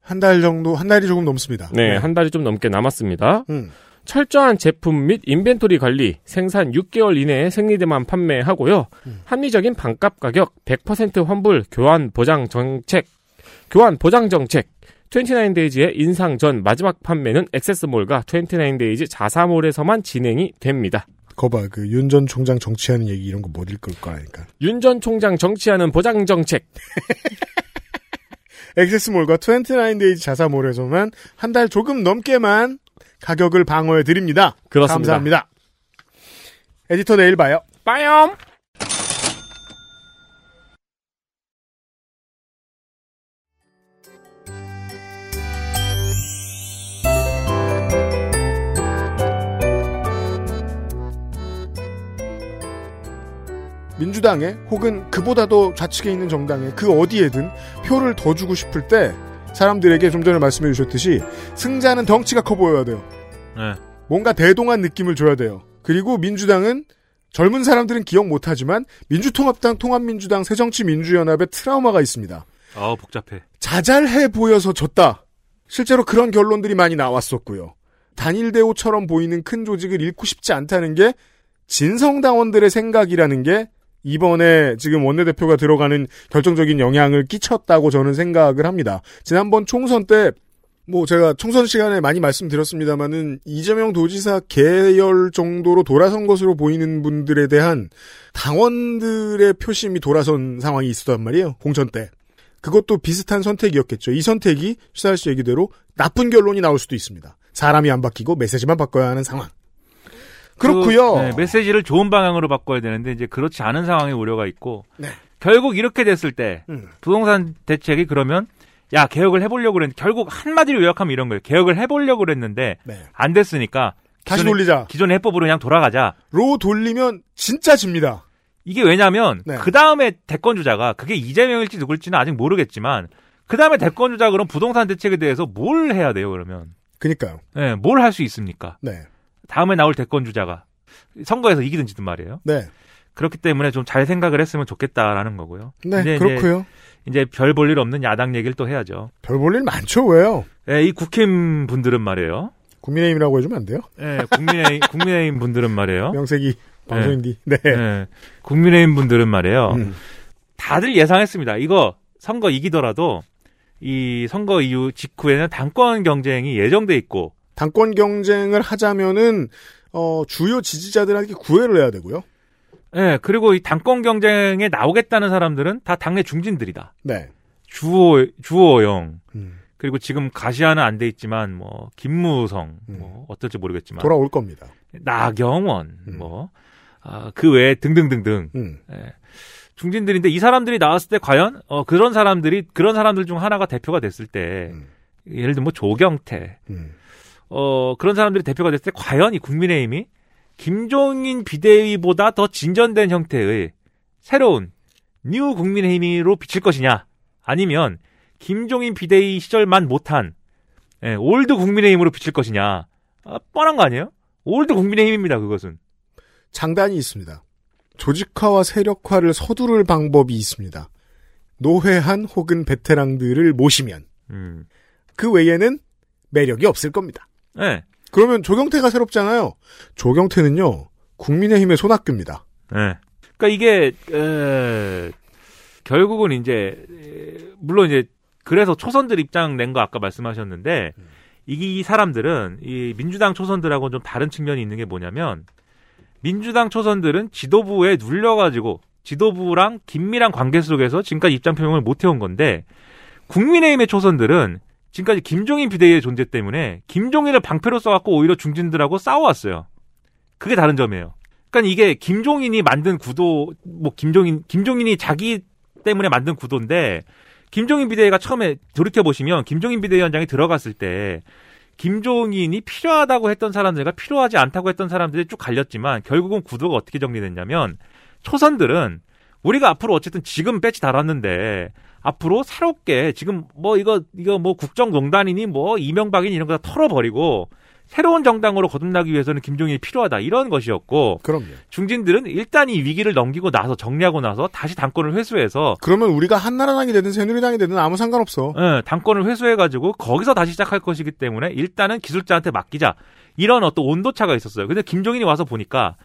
한 달 정도, 한 달이 조금 넘습니다. 네, 한 달이 좀 넘게 남았습니다. 음. 철저한 제품 및 inventory 관리, 생산 6개월 이내에 생리대만 판매하고요. 합리적인 반값 가격, 100% 환불, 교환 보장 정책, 교환 보장 정책, 29 days의 인상 전 마지막 판매는 액세스몰과 29 days 자사몰에서만 진행이 됩니다. 거봐, 그 윤 전 총장 정치하는 얘기 이런 거 못 읽을 거라니까. 윤 전 총장 정치하는 보장 정책. *laughs* 액세스몰과 29 days 자사몰에서만 한 달 조금 넘게만 가격을 방어해 드립니다. 그렇습니다. 감사합니다. 에디터 내일 봐요. 빠염! 민주당에 혹은 그보다도 좌측에 있는 정당에 그 어디에든 표를 더 주고 싶을 때 사람들에게 좀 전에 말씀해 주셨듯이 승자는 덩치가 커 보여야 돼요. 네. 뭔가 대동한 느낌을 줘야 돼요. 그리고 민주당은 젊은 사람들은 기억 못하지만 민주통합당, 통합민주당, 새정치민주연합의 트라우마가 있습니다. 아 복잡해. 자잘해 보여서 졌다. 실제로 그런 결론들이 많이 나왔었고요. 단일 대우처럼 보이는 큰 조직을 잃고 싶지 않다는 게 진성당원들의 생각이라는 게 이번에 지금 원내대표가 들어가는 결정적인 영향을 끼쳤다고 저는 생각을 합니다. 지난번 총선 때, 뭐 제가 총선 시간에 많이 말씀드렸습니다만은 이재명 도지사 계열 정도로 돌아선 것으로 보이는 분들에 대한 당원들의 표심이 돌아선 상황이 있었단 말이에요. 공천 때. 그것도 비슷한 선택이었겠죠. 이 선택이 시사할 씨 얘기대로 나쁜 결론이 나올 수도 있습니다. 사람이 안 바뀌고 메시지만 바꿔야 하는 상황. 그렇고요. 그, 네, 메시지를 좋은 방향으로 바꿔야 되는데 이제 그렇지 않은 상황의 우려가 있고 네. 결국 이렇게 됐을 때 음. 부동산 대책이 그러면 야 개혁을 해보려고 그랬는데 결국 한마디로 요약하면 이런 거예요. 개혁을 해보려고 그랬는데 네. 안 됐으니까 다시 기존의- 돌리자. 기존의 해법으로 그냥 돌아가자. 로 돌리면 진짜 집니다. 이게 왜냐면 네. 그 다음에 대권 주자가 그게 이재명일지 누굴지는 아직 모르겠지만 그 다음에 대권 주자 그럼 부동산 대책에 대해서 뭘 해야 돼요 그러면? 그니까요. 네, 뭘 할 수 있습니까? 네. 다음에 나올 대권 주자가 선거에서 이기든 지든 말이에요. 네. 그렇기 때문에 좀 잘 생각을 했으면 좋겠다라는 거고요. 네, 이제 그렇고요. 이제 별볼 일 없는 야당 얘기를 또 해야죠. 별 볼 일 많죠, 왜요? 예, 이 국힘 분들은 말이에요. 국민의힘이라고 해주면 안 돼요? 예, 국민의힘, *laughs* 국민의힘 분들은 말이에요. 명색이 방송인디. 네. 예, 국민의힘 분들은 말이에요. 음. 다들 예상했습니다. 이거 선거 이기더라도 이 선거 이후 직후에는 당권 경쟁이 예정돼 있고 당권 경쟁을 하자면은 어, 주요 지지자들한테 구애를 해야 되고요. 예, 그리고 이 당권 경쟁에 나오겠다는 사람들은 다 당내 중진들이다. 네. 주호 주호영 음. 그리고 지금 가시화는 안 돼 있지만 뭐 김무성 뭐 어떨지 모르겠지만 돌아올 겁니다. 나경원 뭐 아, 그 외에 등등등등 음. 예. 중진들인데 이 사람들이 나왔을 때 과연 어, 그런 사람들이 그런 사람들 중 하나가 대표가 됐을 때 예를 들면 뭐 조경태 음. 어 그런 사람들이 대표가 됐을 때 과연 이 국민의힘이 김종인 비대위보다 더 진전된 형태의 새로운 new 국민의힘으로 비칠 것이냐 아니면 김종인 비대위 시절만 못한 예, old 국민의힘으로 비칠 것이냐 아, 뻔한 거 아니에요? old 국민의힘입니다 그것은 장단이 있습니다. 조직화와 세력화를 서두를 방법이 있습니다. 노회한 혹은 베테랑들을 모시면 음. 그 외에는 매력이 없을 겁니다. 네. 그러면 조경태가 새롭잖아요. 조경태는요 국민의힘의 손학규입니다. 네. 그러니까 이게 에, 결국은 이제 에, 물론 이제 그래서 초선들 입장 낸 거 아까 말씀하셨는데 이 사람들은 이 민주당 초선들하고 좀 다른 측면이 있는 게 뭐냐면 민주당 초선들은 지도부에 눌려가지고 지도부랑 긴밀한 관계 속에서 지금까지 입장 표명을 못 해온 건데 국민의힘의 초선들은 지금까지 김종인 비대위의 존재 때문에 김종인을 방패로 써갖고 오히려 중진들하고 싸워왔어요. 그게 다른 점이에요. 그러니까 이게 김종인이 만든 구도, 뭐 김종인 김종인이 자기 때문에 만든 구도인데 김종인 비대위가 처음에 돌이켜 보시면 김종인 비대위원장이 들어갔을 때 김종인이 필요하다고 했던 사람들과 필요하지 않다고 했던 사람들이 쭉 갈렸지만 결국은 구도가 어떻게 정리됐냐면 초선들은 우리가 앞으로 어쨌든 지금 배치 달았는데 앞으로 새롭게 지금 뭐 이거 이거 뭐 국정농단이니 뭐 이명박이니 이런 거 다 털어버리고 새로운 정당으로 거듭나기 위해서는 김종인이 필요하다 이런 것이었고 그럼요. 중진들은 일단 이 위기를 넘기고 나서 정리하고 나서 다시 당권을 회수해서 그러면 우리가 한나라당이 되든 새누리당이 되든 아무 상관없어. 예, 당권을 회수해 가지고 거기서 다시 시작할 것이기 때문에 일단은 기술자한테 맡기자 이런 어떤 온도차가 있었어요. 근데 김종인이 와서 보니까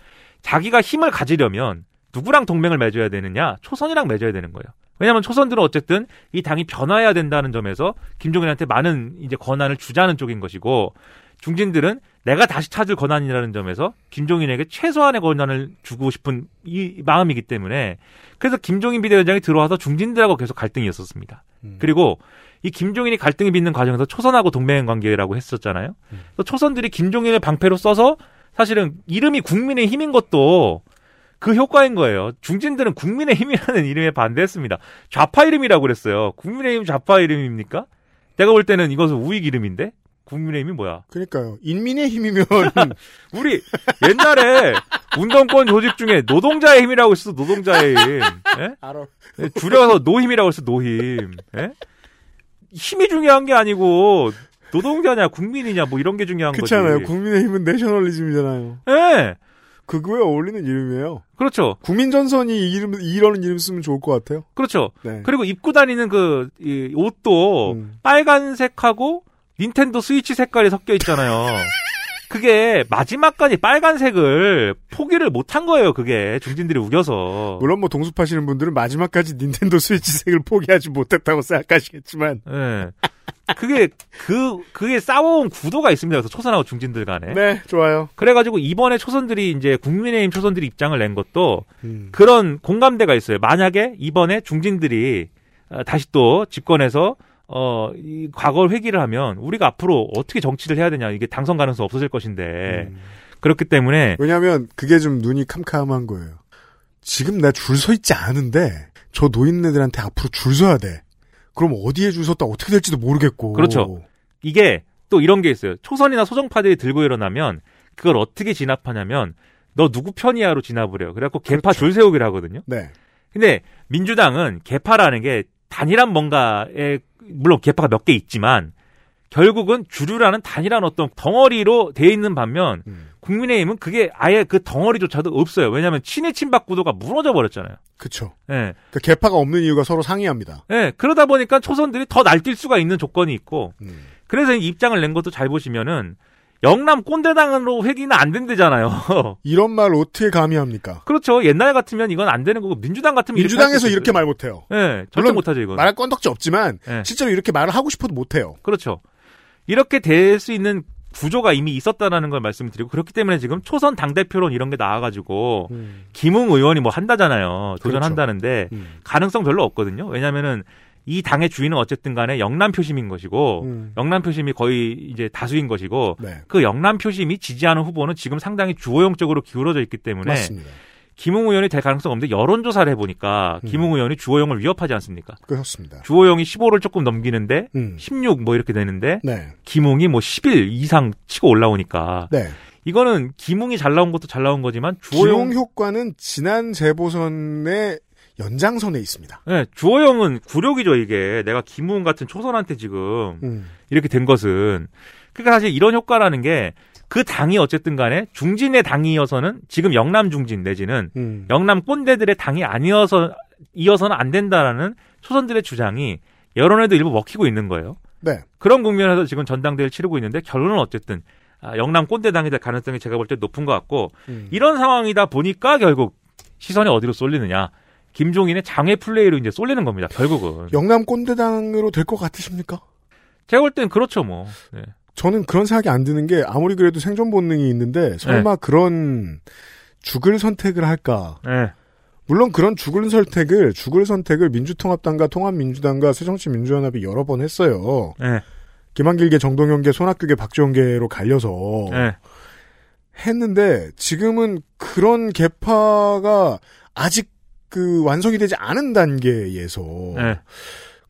자기가 힘을 가지려면 누구랑 동맹을 맺어야 되느냐 초선이랑 맺어야 되는 거예요. 왜냐하면 초선들은 어쨌든 이 당이 변화해야 된다는 점에서 김종인한테 많은 이제 권한을 주자는 쪽인 것이고 중진들은 내가 다시 찾을 권한이라는 점에서 김종인에게 최소한의 권한을 주고 싶은 이 마음이기 때문에 그래서 김종인 비대위원장이 들어와서 중진들하고 계속 갈등이었었습니다. 그리고 이 김종인이 갈등이 빚는 과정에서 초선하고 동맹 관계라고 했었잖아요. 그래서 초선들이 김종인을 방패로 써서 사실은 이름이 국민의 힘인 것도 그 효과인 거예요. 중진들은 국민의 힘이라는 *laughs* 이름에 반대했습니다. 좌파 이름이라고 그랬어요. 국민의힘 좌파 이름입니까? 내가 볼 때는 이것은 우익 이름인데 국민의힘이 뭐야? 그러니까요. 인민의 힘이면 *laughs* 우리 옛날에 운동권 조직 중에 노동자의 힘이라고 있어 노동자의 힘. 예? 알아. 줄여서 노힘이라고 했어 노힘. 예? 힘이 중요한 게 아니고 노동자냐 국민이냐 뭐 이런 게 중요한 거지. 그렇잖아요. 국민의힘은 내셔널리즘이잖아요. 예. 그거에 어울리는 이름이에요. 그렇죠. 국민전선이 이 이름 이런 이름 쓰면 좋을 것 같아요. 그렇죠. 네. 그리고 입고 다니는 그 이, 옷도 음. 빨간색하고 닌텐도 스위치 색깔이 섞여 있잖아요. *laughs* 그게 마지막까지 빨간색을 포기를 못한 거예요. 그게 중진들이 우겨서. 물론 뭐 동숲하시는 분들은 마지막까지 닌텐도 스위치색을 포기하지 못했다고 생각하시겠지만 예. 그게 그 그게 싸워온 구도가 있습니다. 그래서 초선하고 중진들 간에. 네, 좋아요. 그래가지고 이번에 초선들이 이제 국민의힘 초선들이 입장을 낸 것도 음. 그런 공감대가 있어요. 만약에 이번에 중진들이 어, 다시 또 집권해서 어, 이 과거를 회귀를 하면 우리가 앞으로 어떻게 정치를 해야 되냐. 이게 당선 가능성 없어질 것인데. 음. 그렇기 때문에 왜냐하면 그게 좀 눈이 캄캄한 거예요. 지금 나 줄 서 있지 않은데 저 노인네들한테 앞으로 줄 서야 돼. 그럼 어디에 줄 섰다 어떻게 될지도 모르겠고. 그렇죠. 이게 또 이런 게 있어요. 초선이나 소정파들이 들고 일어나면 그걸 어떻게 진압하냐면 너 누구 편이야로 진압을 해요. 그래갖고 개파 줄 세우기를 하거든요. 네. 근데 민주당은 개파라는 게 단일한 뭔가에 물론 개파가 몇 개 있지만 결국은 주류라는 단일한 어떤 덩어리로 돼 있는 반면 국민의힘은 그게 아예 그 덩어리조차도 없어요. 왜냐하면 친일 친박 구도가 무너져 버렸잖아요. 그쵸. 예. 그 개파가 없는 이유가 서로 상이합니다. 예, 그러다 보니까 초선들이 더 날뛸 수가 있는 조건이 있고, 음. 그래서 이 입장을 낸 것도 잘 보시면은, 영남 꼰대당으로 회귀는 안 된대잖아요. *laughs* 이런 말 어떻게 감히 합니까? 그렇죠. 옛날 같으면 이건 안 되는 거고, 민주당 같으면 민주당에서 이렇게 말 못해요. 예, 절대 물론 못하죠, 이건. 말할 건덕지 없지만 예. 실제로 이렇게 말을 하고 싶어도 못해요. 그렇죠. 이렇게 될 수 있는 구조가 이미 있었다라는 걸 말씀드리고, 그렇기 때문에 지금 초선 당 대표론 이런 게 나와가지고, 김웅 의원이 뭐 한다잖아요. 도전한다는데, 음. 가능성 별로 없거든요. 왜냐면은, 이 당의 주인은 어쨌든 간에 영남 표심인 것이고, 음. 영남 표심이 거의 이제 다수인 것이고, 네. 그 영남 표심이 지지하는 후보는 지금 상당히 주호영 쪽으로 기울어져 있기 때문에, 맞습니다. 김웅 의원이 될 가능성 없는데, 여론 조사를 해보니까, 음. 김웅 의원이 주호영을 위협하지 않습니까? 그렇습니다. 주호영이 15를 조금 넘기는데, 음. 16 뭐 이렇게 되는데, 네. 김웅이 뭐 11 이상 치고 올라오니까, 네. 이거는 김웅이 잘 나온 것도 잘 나온 거지만, 주호영, 효과는 지난 재보선의 연장선에 있습니다. 네, 주호영은 굴욕이죠, 이게. 내가 김웅 같은 초선한테 지금 음. 이렇게 된 것은. 그러니까 사실 이런 효과라는 게 그 당이 어쨌든 간에 중진의 당이어서는 지금 영남 중진 내지는 음. 영남 꼰대들의 당이 아니어서 이어서는 안 된다라는 초선들의 주장이 여론에도 일부 먹히고 있는 거예요. 네. 그런 국면에서 지금 전당대회를 치르고 있는데 결론은 어쨌든 아, 영남 꼰대당이 될 가능성이 제가 볼 때 높은 것 같고 음. 이런 상황이다 보니까 결국 시선이 어디로 쏠리느냐. 김종인의 장애 플레이로 이제 쏠리는 겁니다. 결국은. 영남 꼰대당으로 될 것 같으십니까? 제가 볼 땐 그렇죠, 뭐. 네. 저는 그런 생각이 안 드는 게 아무리 그래도 생존 본능이 있는데 설마 그런 죽을 선택을 할까? 네. 물론 그런 죽을 선택을 죽을 선택을 민주통합당과 통합민주당과 새정치민주연합이 여러 번 했어요. 네. 김한길계 정동영계 손학규계 박지원계로 갈려서 네. 했는데 지금은 그런 개파가 아직 그 완성이 되지 않은 단계에서 네.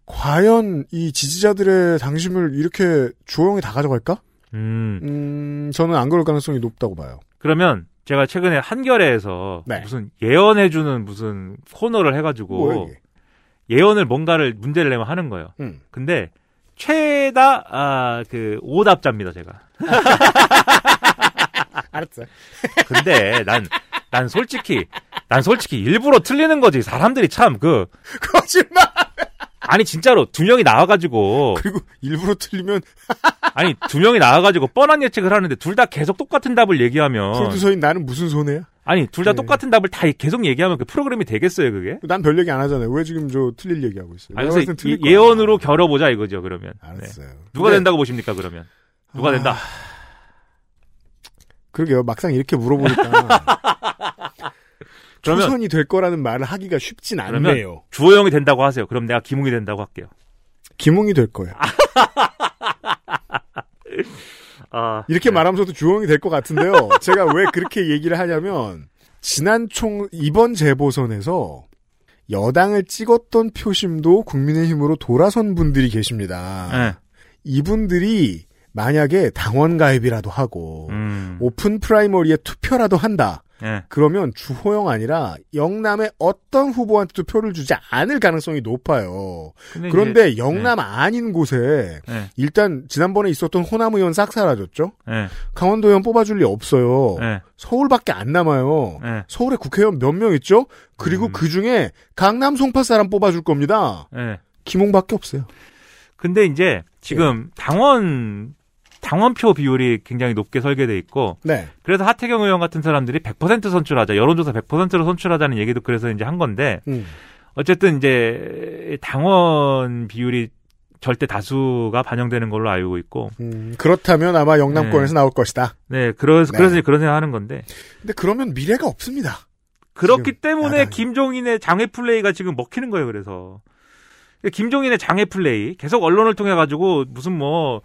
과연 이 지지자들의 당심을 이렇게 주호영이 다 가져갈까? 음. 음, 저는 안 그럴 가능성이 높다고 봐요. 그러면 제가 최근에 한겨레에서 네. 무슨 예언해주는 무슨 코너를 해가지고? 예언을 뭔가를 문제를 내면 하는 거예요. 음. 근데 최다 아, 그 오답자입니다, 제가. *laughs* 알았어요. 근데 난, 난 솔직히, 난 솔직히 일부러 틀리는 거지. 사람들이 참 그. *laughs* 거짓말! 아니, 진짜로 두 명이 나와가지고. 그리고 일부러 틀리면. *laughs* 아니, 두 명이 나와가지고 뻔한 예측을 하는데 둘 다 계속 똑같은 답을 얘기하면. 프로듀서인 나는 무슨 손해야? 아니, 둘다 네. 똑같은 답을 다 계속 얘기하면 그 프로그램이 되겠어요, 그게? 난 별 얘기 안 하잖아요. 왜 지금 저 틀릴 얘기하고 있어요? 아니, 그래서 이-. 예언으로 겨뤄보자 이거죠, 그러면. 알았어요. 네. 누가 근데- 된다고 보십니까, 그러면? 누가 아, 된다? 그러게요. 막상 이렇게 물어보니까. *laughs* 그러면- 초선이 될 거라는 말을 하기가 쉽진 않네요. 주호영이 된다고 하세요. 그럼 내가 김웅이 된다고 할게요. 김웅이 될 거예요. *laughs* 아, 이렇게 말하면서도 주홍이 될 것 같은데요. *laughs* 제가 왜 그렇게 얘기를 하냐면 지난 총 이번 재보선에서 여당을 찍었던 표심도 국민의힘으로 돌아선 분들이 계십니다. 네. 이분들이 만약에 당원 가입이라도 하고 음. open primary에 투표라도 한다. 네. 그러면 주호영 아니라 영남의 어떤 후보한테도 표를 주지 않을 가능성이 높아요. 그런데 이제- 영남 아닌 곳에 네. 일단 지난번에 있었던 호남 의원 싹 사라졌죠. 네. 강원도 의원 뽑아줄 리 없어요. 네. 서울밖에 안 남아요. 네. 서울에 국회의원 몇 명 있죠? 그리고 그 중에 강남 송파 사람 뽑아줄 겁니다. 네. 김홍밖에 없어요. 근데 이제 지금 당원 당원표 비율이 굉장히 높게 설계돼 있고 네. 그래서 하태경 의원 같은 사람들이 100% 선출하자 여론조사 100%로 선출하자는 얘기도 그래서 이제 한 건데 음. 어쨌든 이제 당원 비율이 절대 다수가 반영되는 걸로 알고 있고 음, 그렇다면 아마 영남권에서 네. 나올 것이다. 네 그래서 네. 그래서 그런 생각 하는 건데 근데 그러면 미래가 없습니다. 그렇기 때문에 야당이. 김종인의 장애 플레이가 지금 먹히는 거예요. 그래서 김종인의 장애 플레이 계속 언론을 통해 가지고 무슨 뭐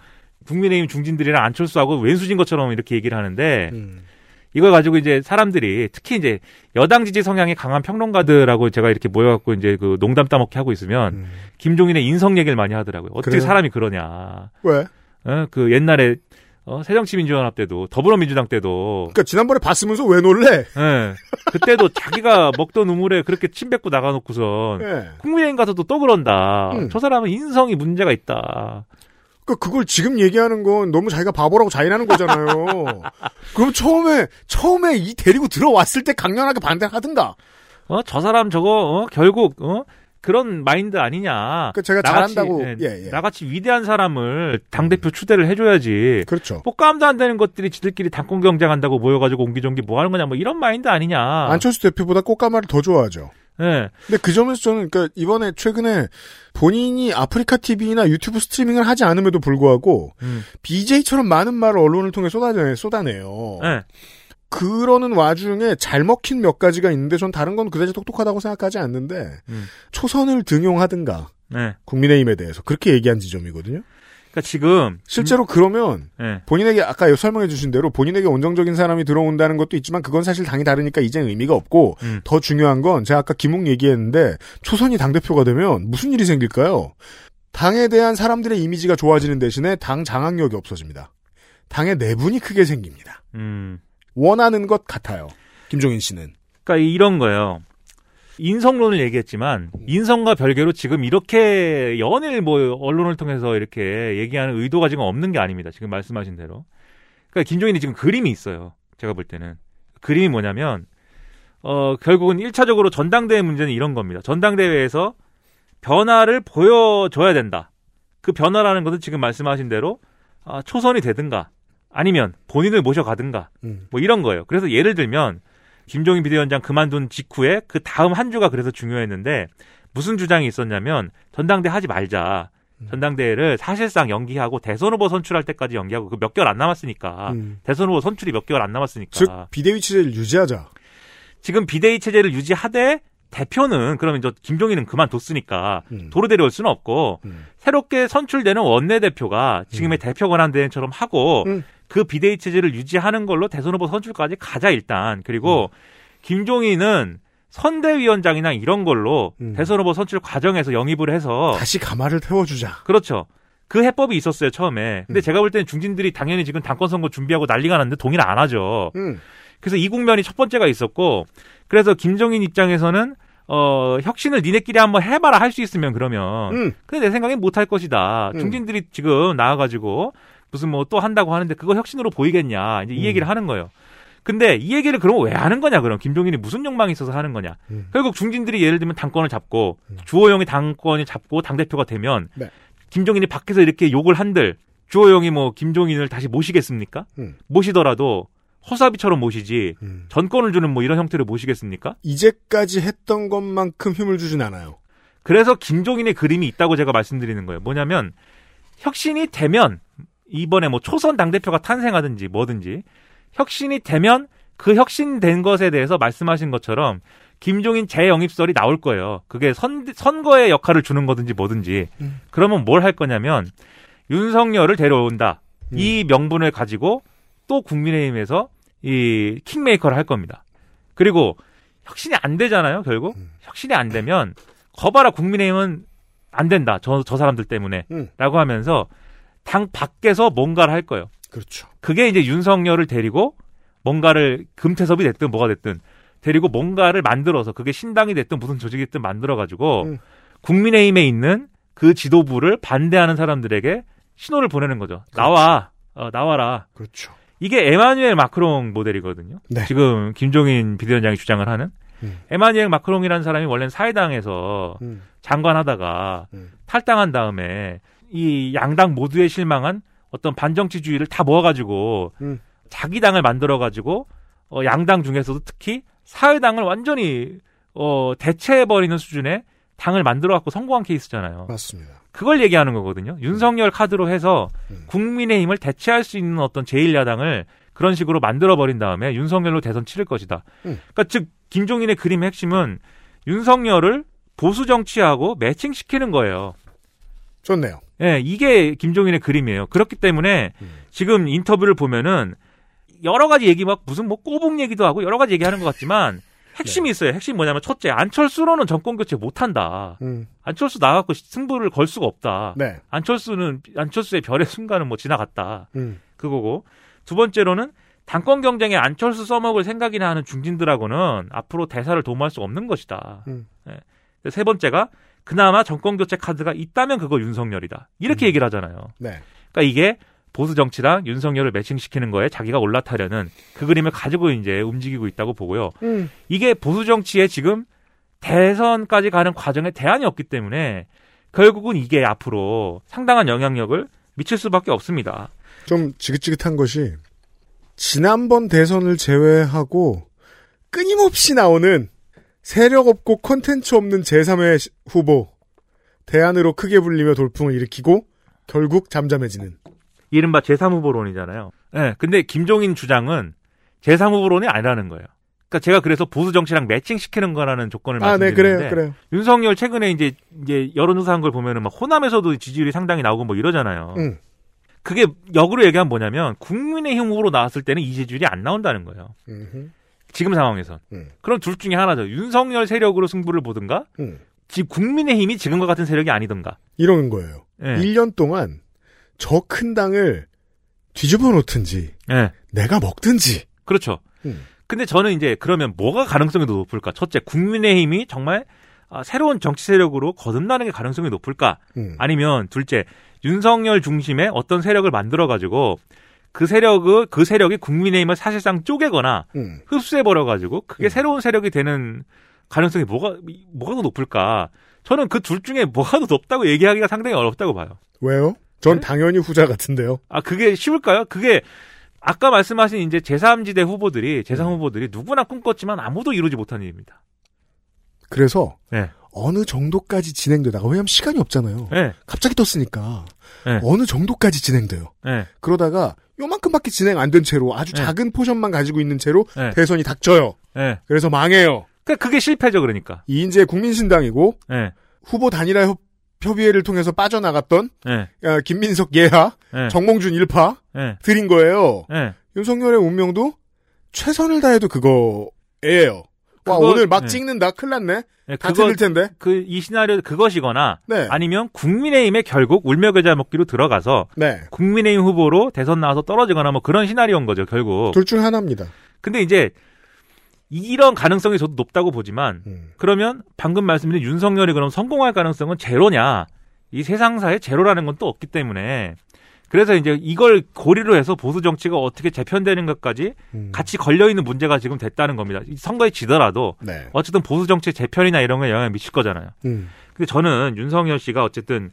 국민의힘 중진들이랑 안철수하고 왼수진 것처럼 이렇게 얘기를 하는데 음. 이걸 가지고 이제 사람들이 특히 이제 여당 지지 성향이 강한 평론가들하고 제가 이렇게 모여갖고 이제 그 농담 따먹기 하고 있으면 김종인의 인성 얘기를 많이 하더라고요. 어떻게 음. 그래요? 사람이 그러냐. 왜? 어, 그 옛날에 어, 새정치민주연합 때도 더불어민주당 때도 그러니까 지난번에 봤으면서 왜 놀래? 예. 그때도 자기가 먹던 우물에 그렇게 침 뱉고 나가놓고선 예. 국민의힘 가서도 또 그런다. 음. 저 사람은 인성이 문제가 있다. 그러니까 그걸 지금 얘기하는 건 너무 자기가 바보라고 자인하는 거잖아요. *laughs* 그럼 처음에 처음에 이 데리고 들어왔을 때 강렬하게 반대하든가. 어, 저 사람 저거 어, 결국 어? 그런 마인드 아니냐. 그 제가 나같이, 잘한다고 예, 예, 예. 나같이 위대한 사람을 당 대표 추대를 해줘야지. 그렇죠. 뭐 깜도 안 되는 것들이 지들끼리 당권 경쟁한다고 모여가지고 옹기종기 뭐 하는 거냐 뭐 이런 마인드 아니냐. 안철수 대표보다 꽃가마를 더 좋아하죠. 예. 근데 그 점에서 저는 그러니까 이번에 최근에 본인이 아프리카 TV나 유튜브 스트리밍을 하지 않음에도 불구하고 음. BJ처럼 많은 말을 언론을 통해 쏟아내, 쏟아내요. 예. 그러는 와중에 잘 먹힌 몇 가지가 있는데 전 다른 건 그다지 똑똑하다고 생각하지 않는데 음. 초선을 등용하든가 네. 국민의힘에 대해서 그렇게 얘기한 지점이거든요. 그러니까 지금 실제로 그러면 예. 본인에게 아까 설명해 주신 대로 본인에게 온정적인 사람이 들어온다는 것도 있지만 그건 사실 당이 다르니까 이제는 의미가 없고 음. 더 중요한 건 제가 아까 김웅 얘기했는데 초선이 당 대표가 되면 무슨 일이 생길까요? 당에 대한 사람들의 이미지가 좋아지는 대신에 당 장악력이 없어집니다. 당의 내분이 크게 생깁니다. 음. 원하는 것 같아요. 김종인 씨는. 그러니까 이런 거예요. 인성론을 얘기했지만 인성과 별개로 지금 이렇게 연일 뭐 언론을 통해서 이렇게 얘기하는 의도가 지금 없는 게 아닙니다. 지금 말씀하신 대로. 그러니까 김종인이 지금 그림이 있어요. 제가 볼 때는 그림이 뭐냐면 어 결국은 1차적으로 전당대회 문제는 이런 겁니다. 전당대회에서 변화를 보여줘야 된다. 그 변화라는 것은 지금 말씀하신 대로 아, 초선이 되든가 아니면 본인을 모셔가든가 음. 뭐 이런 거예요. 그래서 예를 들면 김종인 비대위원장 그만둔 직후에 그 다음 한 주가 그래서 중요했는데 무슨 주장이 있었냐면 전당대 하지 말자. 음. 전당대회를 사실상 연기하고 대선 후보 선출할 때까지 연기하고 그 몇 개월 안 남았으니까 음. 대선 후보 선출이 몇 개월 안 남았으니까 즉 비대위 체제를 유지하자. 지금 비대위 체제를 유지하되 대표는 그러면 저 김종인은 그만뒀으니까 음. 도로 데려올 수는 없고 새롭게 선출되는 원내 대표가 지금의 대표 권한 대행처럼 하고 음. 그 비대위 체제를 유지하는 걸로 대선 후보 선출까지 가자 일단 그리고 김종인은 선대위원장이나 이런 걸로 대선 후보 선출 과정에서 영입을 해서 음. 다시 가마를 태워주자. 그렇죠. 그 해법이 있었어요 처음에. 음. 근데 제가 볼 때는 중진들이 당연히 지금 당권 선거 준비하고 난리가 났는데 동의를 안 하죠. 음. 그래서 이 국면이 첫 번째가 있었고 그래서 김종인 입장에서는 어 혁신을 니네끼리 한번 해봐라 할 수 있으면 그러면 음. 근데 내 생각엔 못할 것이다. 중진들이 지금 나와가지고 무슨 뭐 또 한다고 하는데 그거 혁신으로 보이겠냐 이제 이 음. 얘기를 하는 거예요. 근데 이 얘기를 그럼 왜 하는 거냐 그럼 김종인이 무슨 욕망이 있어서 하는 거냐 음. 결국 중진들이 예를 들면 당권을 잡고 주호영이 당권을 잡고 당 대표가 되면 네. 김종인이 밖에서 이렇게 욕을 한들 주호영이 뭐 김종인을 다시 모시겠습니까? 음. 모시더라도 허사비처럼 모시지 전권을 주는 뭐 이런 형태로 모시겠습니까? 이제까지 했던 것만큼 힘을 주진 않아요. 그래서 김종인의 그림이 있다고 제가 말씀드리는 거예요. 뭐냐면 혁신이 되면 이번에 뭐 초선 당대표가 탄생하든지 뭐든지 혁신이 되면 그 혁신된 것에 대해서 말씀하신 것처럼 김종인 재영입설이 나올 거예요. 그게 선, 선거의 역할을 주는 거든지 뭐든지. 그러면 뭘 할 거냐면 윤석열을 데려온다. 이 명분을 가지고 또 국민의힘에서 이 킹메이커를 할 겁니다. 그리고 혁신이 안 되잖아요, 결국. 혁신이 안 되면 거봐라 국민의힘은 안 된다. 저, 저 사람들 때문에. 음. 라고 하면서 당 밖에서 뭔가를 할 거예요. 그렇죠. 그게 이제 윤석열을 데리고 뭔가를 금태섭이 됐든 뭐가 됐든 데리고 뭔가를 만들어서 그게 신당이 됐든 무슨 조직이 됐든 만들어 가지고 음. 국민의힘에 있는 그 지도부를 반대하는 사람들에게 신호를 보내는 거죠. 나와. 어, 나와라. 그렇죠. 이게 에마뉴엘 마크롱 모델이거든요. 네. 지금 김종인 비대위원장이 주장을 하는 음. 에마뉴엘 마크롱이라는 사람이 원래는 사회당에서 음. 장관하다가 탈당한 다음에 이 양당 모두에 실망한 어떤 반정치주의를 다 모아가지고 음. 자기 당을 만들어가지고 어, 양당 중에서도 특히 사회당을 완전히 어, 대체해버리는 수준의 당을 만들어갖고 성공한 케이스잖아요. 맞습니다. 그걸 얘기하는 거거든요. 윤석열 카드로 해서 음. 국민의힘을 대체할 수 있는 어떤 제1야당을 그런 식으로 만들어버린 다음에 윤석열로 대선 치를 것이다. 음. 그러니까 즉 김종인의 그림의 핵심은 윤석열을 보수 정치하고 매칭시키는 거예요. 좋네요. 예, 이게 김종인의 그림이에요. 그렇기 때문에 음. 지금 인터뷰를 보면은 여러 가지 얘기 막 무슨 뭐 꼬북 얘기도 하고 여러 가지 얘기하는 것 같지만 *laughs* 핵심이 네. 있어요. 핵심 이 뭐냐면 첫째 안철수로는 정권 교체 못 한다. 음. 안철수 나갖고 승부를 걸 수가 없다. 네. 안철수는 안철수의 별의 순간은 뭐 지나갔다. 음. 그거고 두 번째로는 당권 경쟁에 안철수 써먹을 생각이나 하는 중진들하고는 앞으로 대사를 도모할 수 없는 것이다. 음. 예. 세 번째가 그나마 정권 교체 카드가 있다면 그거 윤석열이다. 이렇게 얘기를 하잖아요. 네. 그러니까 이게 보수 정치랑 윤석열을 매칭시키는 거에 자기가 올라타려는 그 그림을 가지고 이제 움직이고 있다고 보고요. 음. 이게 보수 정치에 지금 대선까지 가는 과정에 대안이 없기 때문에 결국은 이게 앞으로 상당한 영향력을 미칠 수밖에 없습니다. 좀 지긋지긋한 것이 지난번 대선을 제외하고 끊임없이 나오는 세력 없고 콘텐츠 없는 제3의 후보 대안으로 크게 불리며 돌풍을 일으키고 결국 잠잠해지는 이른바 제3후보론이잖아요. 예. 근데 김종인 주장은 제3후보론이 아니라는 거예요. 그러니까 제가 그래서 보수 정치랑 매칭시키는 거라는 조건을 아, 네, 말씀드리는데 그래요, 그래요. 윤석열 최근에 이제 이제 여론조사한 걸 보면은 막 호남에서도 지지율이 상당히 나오고 뭐 이러잖아요. 음. 그게 역으로 얘기하면 뭐냐면 국민의힘 후보로 나왔을 때는 이 지지율이 안 나온다는 거예요. 음흠. 지금 상황에선. 음. 그럼 둘 중에 하나죠. 윤석열 세력으로 승부를 보든가, 음. 지금 국민의힘이 지금과 같은 세력이 아니든가. 이러는 거예요. 예. 1년 동안 저 큰 당을 뒤집어 놓든지 예. 내가 먹든지 그렇죠. 음. 근데 저는 이제 그러면 뭐가 가능성이 더 높을까? 첫째, 국민의힘이 정말 아, 새로운 정치 세력으로 거듭나는 게 가능성이 높을까? 음. 아니면 둘째, 윤석열 중심의 어떤 세력을 만들어 가지고 그 세력을 그 세력이 국민의힘을 사실상 쪼개거나 음. 흡수해 버려 가지고 그게 새로운 세력이 되는 가능성이 뭐가 뭐가 더 높을까? 저는 그 둘 중에 뭐가 더 높다고 얘기하기가 상당히 어렵다고 봐요. 왜요? 전 네? 당연히 후자 같은데요. 아, 그게 쉬울까요? 그게 아까 말씀하신 이제 제3지대 후보들이, 제3 음. 후보들이 누구나 꿈꿨지만 아무도 이루지 못한 일입니다. 그래서 네. 어느 정도까지 진행되다가 왜냐하면 시간이 없잖아요. 네. 갑자기 떴으니까 네. 어느 정도까지 진행돼요. 네. 그러다가 요만큼밖에 진행 안 된 채로 아주 네. 작은 포션만 가지고 있는 채로 네. 대선이 닥쳐요. 네. 그래서 망해요. 그러니까 그게 실패죠, 그러니까. 이인재 국민신당이고 네. 후보 단일화 협, 협의회를 통해서 빠져나갔던 네. 야, 김민석 예하, 네. 정몽준 일파 네. 드린 거예요. 네. 윤석열의 운명도 최선을 다해도 그거예요. 와 그거- 오늘 막 네. 찍는다. 큰일 났네. 네, 다 틀릴 텐데. 그, 이 시나리오 그것이거나, 네. 아니면 국민의힘에 결국 울며 겨자 먹기로 들어가서, 네. 국민의힘 후보로 대선 나와서 떨어지거나 뭐 그런 시나리오인 거죠, 결국. 둘 중 하나입니다. 근데 이제, 이런 가능성이 저도 높다고 보지만, 음. 그러면 방금 말씀드린 윤석열이 그럼 성공할 가능성은 제로냐? 이 세상사에 제로라는 건 또 없기 때문에 그래서 이제 이걸 고리로 해서 보수 정치가 어떻게 재편되는 것까지 음. 같이 걸려 있는 문제가 지금 됐다는 겁니다. 이 선거에 지더라도 네. 어쨌든 보수 정치 재편이나 이런 거에 영향을 미칠 거잖아요. 음. 근데 저는 윤석열 씨가 어쨌든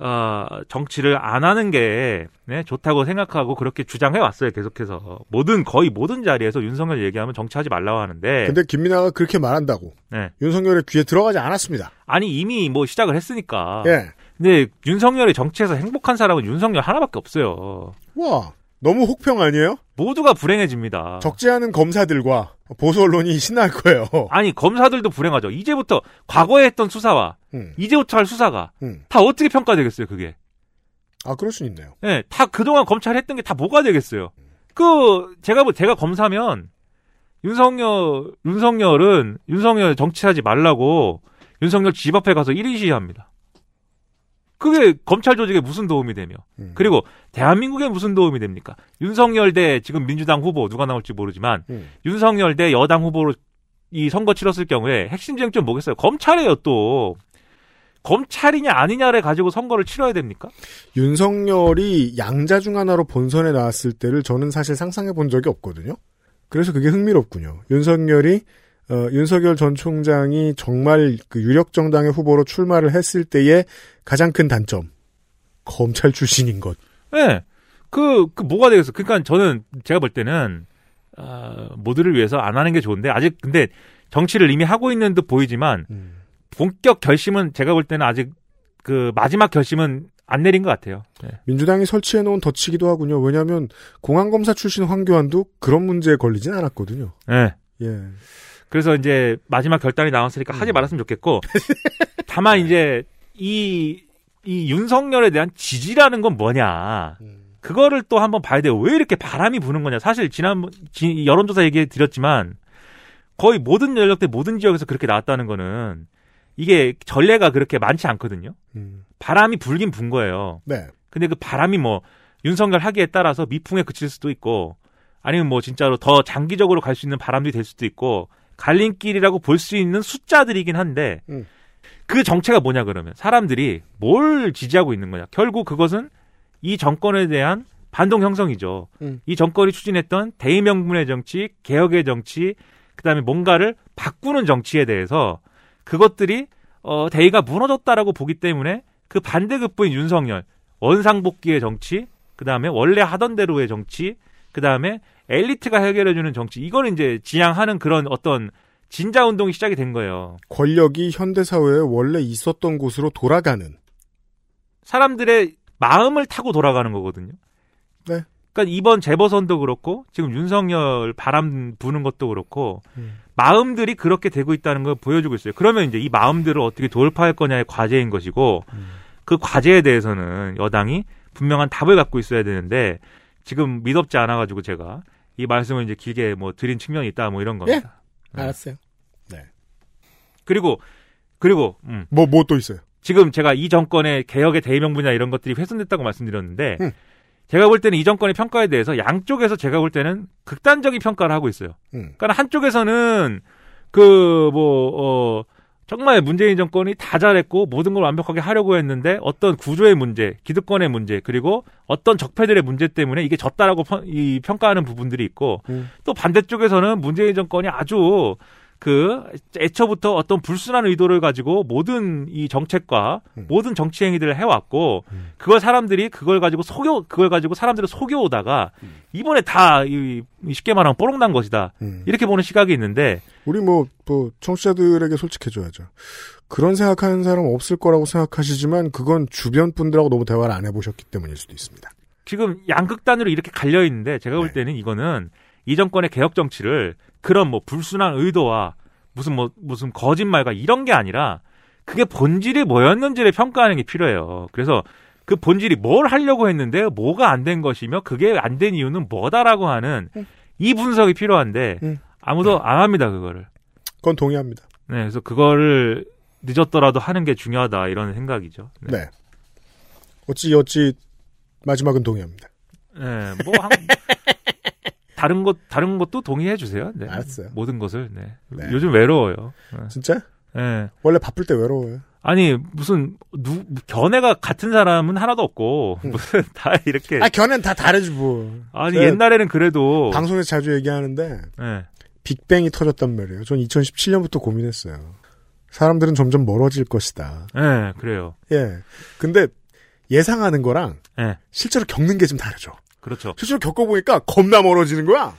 어, 정치를 안 하는 게 네, 좋다고 생각하고 그렇게 주장해 왔어요. 계속해서 모든 거의 모든 자리에서 윤석열 얘기하면 정치하지 말라고 하는데 근데 김민아가 그렇게 말한다고 네. 윤석열의 귀에 들어가지 않았습니다. 아니 이미 뭐 시작을 했으니까. 예. 근데 윤석열이 정치에서 행복한 사람은 윤석열 하나밖에 없어요. 와 너무 혹평 아니에요? 모두가 불행해집니다. 적지 않은 검사들과 보수 언론이 신날 거예요. 아니 검사들도 불행하죠. 이제부터 과거에 했던 수사와 음. 이제부터 할 수사가 음. 다 어떻게 평가되겠어요, 그게? 아 그럴 수 있네요. 네, 다 그동안 검찰 했던 게 다 뭐가 되겠어요? 그 제가 뭐 제가 검사면 윤석열 윤석열은 윤석열 정치하지 말라고 윤석열 집 앞에 가서 1인 시위합니다. 그게 검찰 조직에 무슨 도움이 되며 음. 그리고 대한민국에 무슨 도움이 됩니까? 윤석열 대 지금 민주당 후보 누가 나올지 모르지만 음. 윤석열 대 여당 후보로 이 선거 치렀을 경우에 핵심 쟁점 뭐겠어요? 검찰이에요 또 검찰이냐 아니냐를 가지고 선거를 치러야 됩니까? 윤석열이 양자 중 하나로 본선에 나왔을 때를 저는 사실 상상해 본 적이 없거든요. 그래서 그게 흥미롭군요. 윤석열이 어, 윤석열 전 총장이 정말 그 유력 정당의 후보로 출마를 했을 때의 가장 큰 단점 검찰 출신인 것. 네. 그, 그 뭐가 되겠어. 그러니까 저는 제가 볼 때는 어, 모두를 위해서 안 하는 게 좋은데 아직 근데 정치를 이미 하고 있는 듯 보이지만 음. 본격 결심은 제가 볼 때는 아직 그 마지막 결심은 안 내린 것 같아요. 네. 민주당이 설치해 놓은 덫이기도 하군요. 왜냐하면 공안검사 출신 황교안도 그런 문제에 걸리진 않았거든요. 네. 예. 그래서 이제 마지막 결단이 나왔으니까 하지 말았으면 좋겠고 *laughs* 다만 이제 이, 이 윤석열에 대한 지지라는 건 뭐냐. 그거를 또 한번 봐야 돼요. 왜 이렇게 바람이 부는 거냐. 사실 지난 지- 여론조사 얘기해 드렸지만 거의 모든 연령대 모든 지역에서 그렇게 나왔다는 거는 이게 전례가 그렇게 많지 않거든요. 음. 바람이 불긴 분 거예요. 네. 근데 그 바람이 뭐 윤석열 하기에 따라서 미풍에 그칠 수도 있고 아니면 뭐 진짜로 더 장기적으로 갈 수 있는 바람이 될 수도 있고 갈림길이라고 볼 수 있는 숫자들이긴 한데 음. 그 정체가 뭐냐 그러면 사람들이 뭘 지지하고 있는 거냐. 결국 그것은 이 정권에 대한 반동 형성이죠. 음. 이 정권이 추진했던 대의명분의 정치, 개혁의 정치, 그다음에 뭔가를 바꾸는 정치에 대해서 그것들이 어 대의가 무너졌다라고 보기 때문에 그 반대급부인 윤석열 원상복귀의 정치, 그 다음에 원래 하던 대로의 정치, 그 다음에 엘리트가 해결해주는 정치 이걸 이제 지향하는 그런 어떤 진자 운동이 시작이 된 거예요. 권력이 현대 사회에 원래 있었던 곳으로 돌아가는 사람들의 마음을 타고 돌아가는 거거든요. 네. 그러니까 이번 재보선도 그렇고 지금 윤석열 바람 부는 것도 그렇고 마음들이 그렇게 되고 있다는 걸 보여주고 있어요. 그러면 이제 이 마음들을 어떻게 돌파할 거냐의 과제인 것이고 그 과제에 대해서는 여당이 분명한 답을 갖고 있어야 되는데 지금 믿업지 않아 가지고 제가 이 말씀을 이제 길게 뭐 드린 측면이 있다 뭐 이런 겁니다. 네. 알았어요. 그리고 그리고 음. 뭐뭐 또 있어요? 지금 제가 이 정권의 개혁의 대의명 분야 이런 것들이 훼손됐다고 말씀드렸는데 음. 제가 볼 때는 이 정권의 평가에 대해서 양쪽에서 제가 볼 때는 극단적인 평가를 하고 있어요. 음. 그러니까 한쪽에서는 그뭐 어, 정말 문재인 정권이 다 잘했고 모든 걸 완벽하게 하려고 했는데 어떤 구조의 문제, 기득권의 문제, 그리고 어떤 적폐들의 문제 때문에 이게 졌다라고 평, 이 평가하는 부분들이 있고 음. 또 반대쪽에서는 문재인 정권이 아주 그 애초부터 어떤 불순한 의도를 가지고 모든 이 정책과 음. 모든 정치 행위들을 해왔고 그걸 사람들이 그걸 가지고 속여 그걸 가지고 사람들을 속여오다가 이번에 다 이, 이 쉽게 말하면 뽀록난 것이다 음. 이렇게 보는 시각이 있는데 우리 뭐, 뭐, 청취자들에게 솔직해줘야죠. 그런 생각하는 사람 없을 거라고 생각하시지만, 그건 주변 분들하고 너무 대화를 안 해보셨기 때문일 수도 있습니다. 지금 양극단으로 이렇게 갈려 있는데 제가 볼 때는 이거는 이 정권의 개혁 정치를 그런 뭐 불순한 의도와 무슨 뭐 무슨 거짓말과 이런 게 아니라 그게 본질이 뭐였는지를 평가하는 게 필요해요. 그래서 그 본질이 뭘 하려고 했는데 뭐가 안 된 것이며 그게 안 된 이유는 뭐다라고 하는 이 분석이 필요한데 아무도 안 합니다 그거를. 그건 동의합니다. 네, 그래서 그거를 늦었더라도 하는 게 중요하다 이런 생각이죠. 네. 어찌, 어찌, 마지막은 동의합니다. 네, 뭐 한, *laughs* 다른 것 다른 것도 동의해 주세요. 네. 알았어요. 모든 것을. 네. 네. 요즘 외로워요. 네. 진짜? 네. 원래 바쁠 때 외로워요. 아니 무슨 누 견해가 같은 사람은 하나도 없고 무슨 *laughs* 다 이렇게 아, 견해는 다 다르지, 뭐. 아니 옛날에는 그래도 방송에서 자주 얘기하는데, 네. 빅뱅이 터졌단 말이에요. 전 2017년부터 고민했어요. 사람들은 점점 멀어질 것이다. 네, 그래요. 예. 근데 예상하는 거랑 네. 실제로 겪는 게 좀 다르죠. 그렇죠. 실제로 겪어보니까 겁나 멀어지는 거야.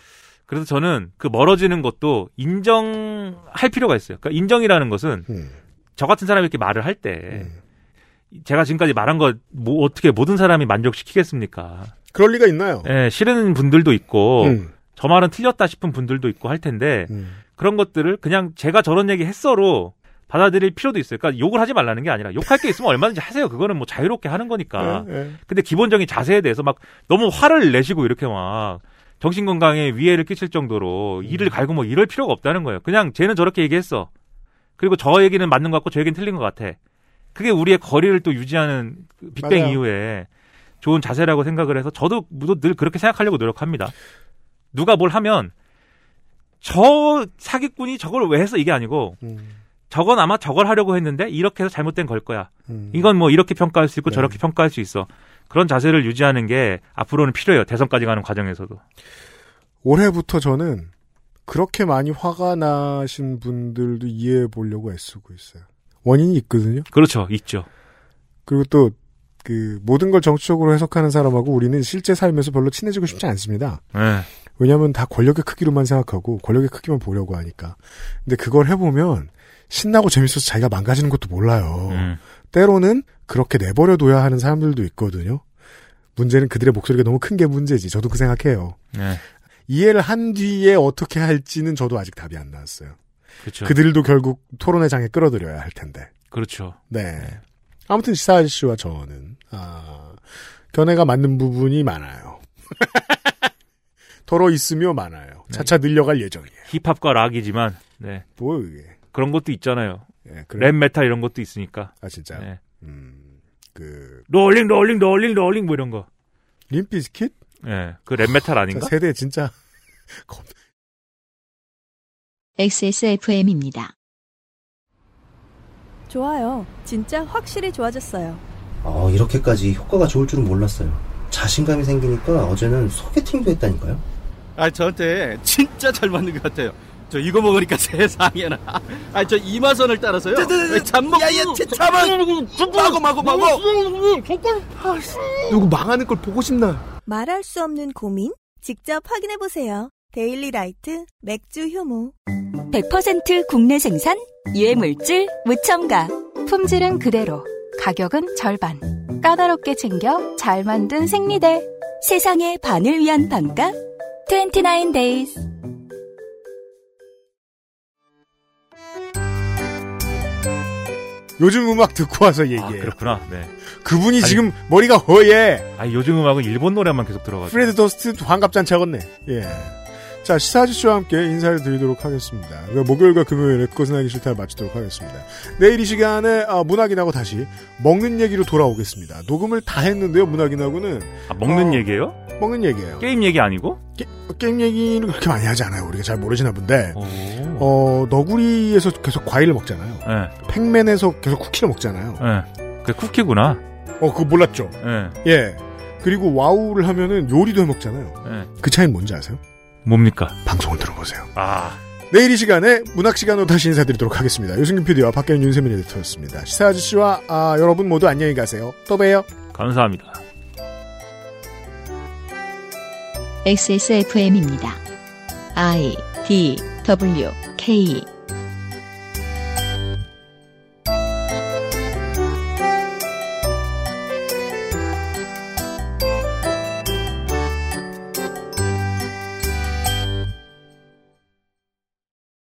그래서 저는 그 멀어지는 것도 인정할 필요가 있어요. 그러니까 인정이라는 것은 음. 저 같은 사람이 이렇게 말을 할때 제가 지금까지 말한 거뭐 어떻게 모든 사람이 만족시키겠습니까? 그럴 리가 있나요? 예, 싫은 분들도 있고 음. 저 말은 틀렸다 싶은 분들도 있고 할 텐데 그런 것들을 그냥 제가 저런 얘기 했어로 받아들일 필요도 있어요. 그러니까 욕을 하지 말라는 게 아니라 욕할 게 있으면 얼마든지 하세요. 그거는 뭐 자유롭게 하는 거니까. 예, 예. 근데 기본적인 자세에 대해서 막 너무 화를 내시고 이렇게 막 정신 건강에 위해를 끼칠 정도로 이를 갈고 뭐 이럴 필요가 없다는 거예요. 그냥 쟤는 저렇게 얘기했어. 그리고 저 얘기는 맞는 것 같고 저 얘기는 틀린 것 같아. 그게 우리의 거리를 또 유지하는 그 빅뱅 맞아요. 이후에 좋은 자세라고 생각을 해서 저도 늘 그렇게 생각하려고 노력합니다. 누가 뭘 하면 저 사기꾼이 저걸 왜 했어 이게 아니고 저건 아마 저걸 하려고 했는데 이렇게 해서 잘못된 걸 거야. 이건 뭐 이렇게 평가할 수 있고 네. 저렇게 평가할 수 있어. 그런 자세를 유지하는 게 앞으로는 필요해요. 대선까지 가는 과정에서도. 올해부터 저는 그렇게 많이 화가 나신 분들도 이해해 보려고 애쓰고 있어요. 원인이 있거든요. 그렇죠. 있죠. 그리고 또, 그, 모든 걸 정치적으로 해석하는 사람하고 우리는 실제 삶에서 별로 친해지고 싶지 않습니다. 네. 왜냐하면 다 권력의 크기로만 생각하고 권력의 크기만 보려고 하니까. 근데 그걸 해보면 신나고 재밌어서 자기가 망가지는 것도 몰라요. 음. 때로는 그렇게 내버려둬야 하는 사람들도 있거든요. 문제는 그들의 목소리가 너무 큰 게 문제지. 저도 그 생각해요. 네. 이해를 한 뒤에 어떻게 할지는 저도 아직 답이 안 나왔어요. 그렇죠. 그들도 결국 토론의 장에 끌어들여야 할 텐데. 그렇죠. 네. 아무튼 시사 아저씨와 저는 아, 견해가 맞는 부분이 많아요. *laughs* 덜어 있으며 많아요. 차차 늘려갈 예정이에요. 힙합과 락이지만 네. 뭐 이게 그런 것도 있잖아요. 예, 그래. 랩 메탈 이런 것도 있으니까. 아 진짜. 네. 그 rolling rolling rolling rolling 뭐 이런 거. Limp Bizkit? 예. 그 랩 메탈 아닌가? 세대 진짜 *laughs* XSFM입니다. 좋아요. 진짜 확실히 좋아졌어요. 어, 이렇게까지 효과가 좋을 줄은 몰랐어요. 자신감이 생기니까 어제는 소개팅도 했다니까요. 아, 저한테 진짜 잘 맞는 것 같아요. 저 이거 먹으니까 *laughs* 세상에나. 아, 저 이마선을 따라서요. 잠먹. 야야, 잠만. 마고 마고 마고. 누구 망하는 걸 보고 싶나? 말할 수 없는 고민? 직접 확인해 보세요. 데일리 라이트 맥주 효모. 100% 국내 생산, 유해물질, 무첨가. 품질은 그대로, 가격은 절반. 까다롭게 챙겨 잘 만든 생리대. 세상의 반을 위한 반가. 29 days. 요즘 음악 듣고 와서 얘기해요. 그렇구나. 네. 그분이 아니, 지금 머리가 허예. 아 요즘 음악은 일본 노래만 계속 들어가지고. 프레드 더스트 환갑잔치 하겠네. 예. 자, 시사 아저씨와 함께 인사를 드리도록 하겠습니다. 목요일과 금요일에 그것은 알기 싫다를 마치도록 하겠습니다. 내일 이 시간에 아, 문학인하고 다시 먹는 얘기로 돌아오겠습니다. 녹음을 다 했는데요, 문학인하고는. 아, 먹는 어, 얘기예요? 먹는 얘기예요. 게임 얘기 아니고? 게, 임 얘기는 그렇게 많이 하지 않아요. 우리가 잘 모르시나 본데. 어, 너구리에서 계속 과일을 먹잖아요. 네. 팩맨에서 계속 쿠키를 먹잖아요. 네. 그 쿠키구나. 어, 그거 몰랐죠? 네. 예. 그리고 와우를 하면은 요리도 해 먹잖아요. 네. 그 차이는 뭔지 아세요? 뭡니까? 방송을 들어보세요. 아. 내일 이 시간에 문학 시간으로 다시 인사드리도록 하겠습니다. 유승균 PD와 박계는 윤세민 에디터였습니다. 시사 아저씨와 아, 여러분 모두 안녕히 가세요. 또 봬요. 감사합니다. XSFM입니다. I D W K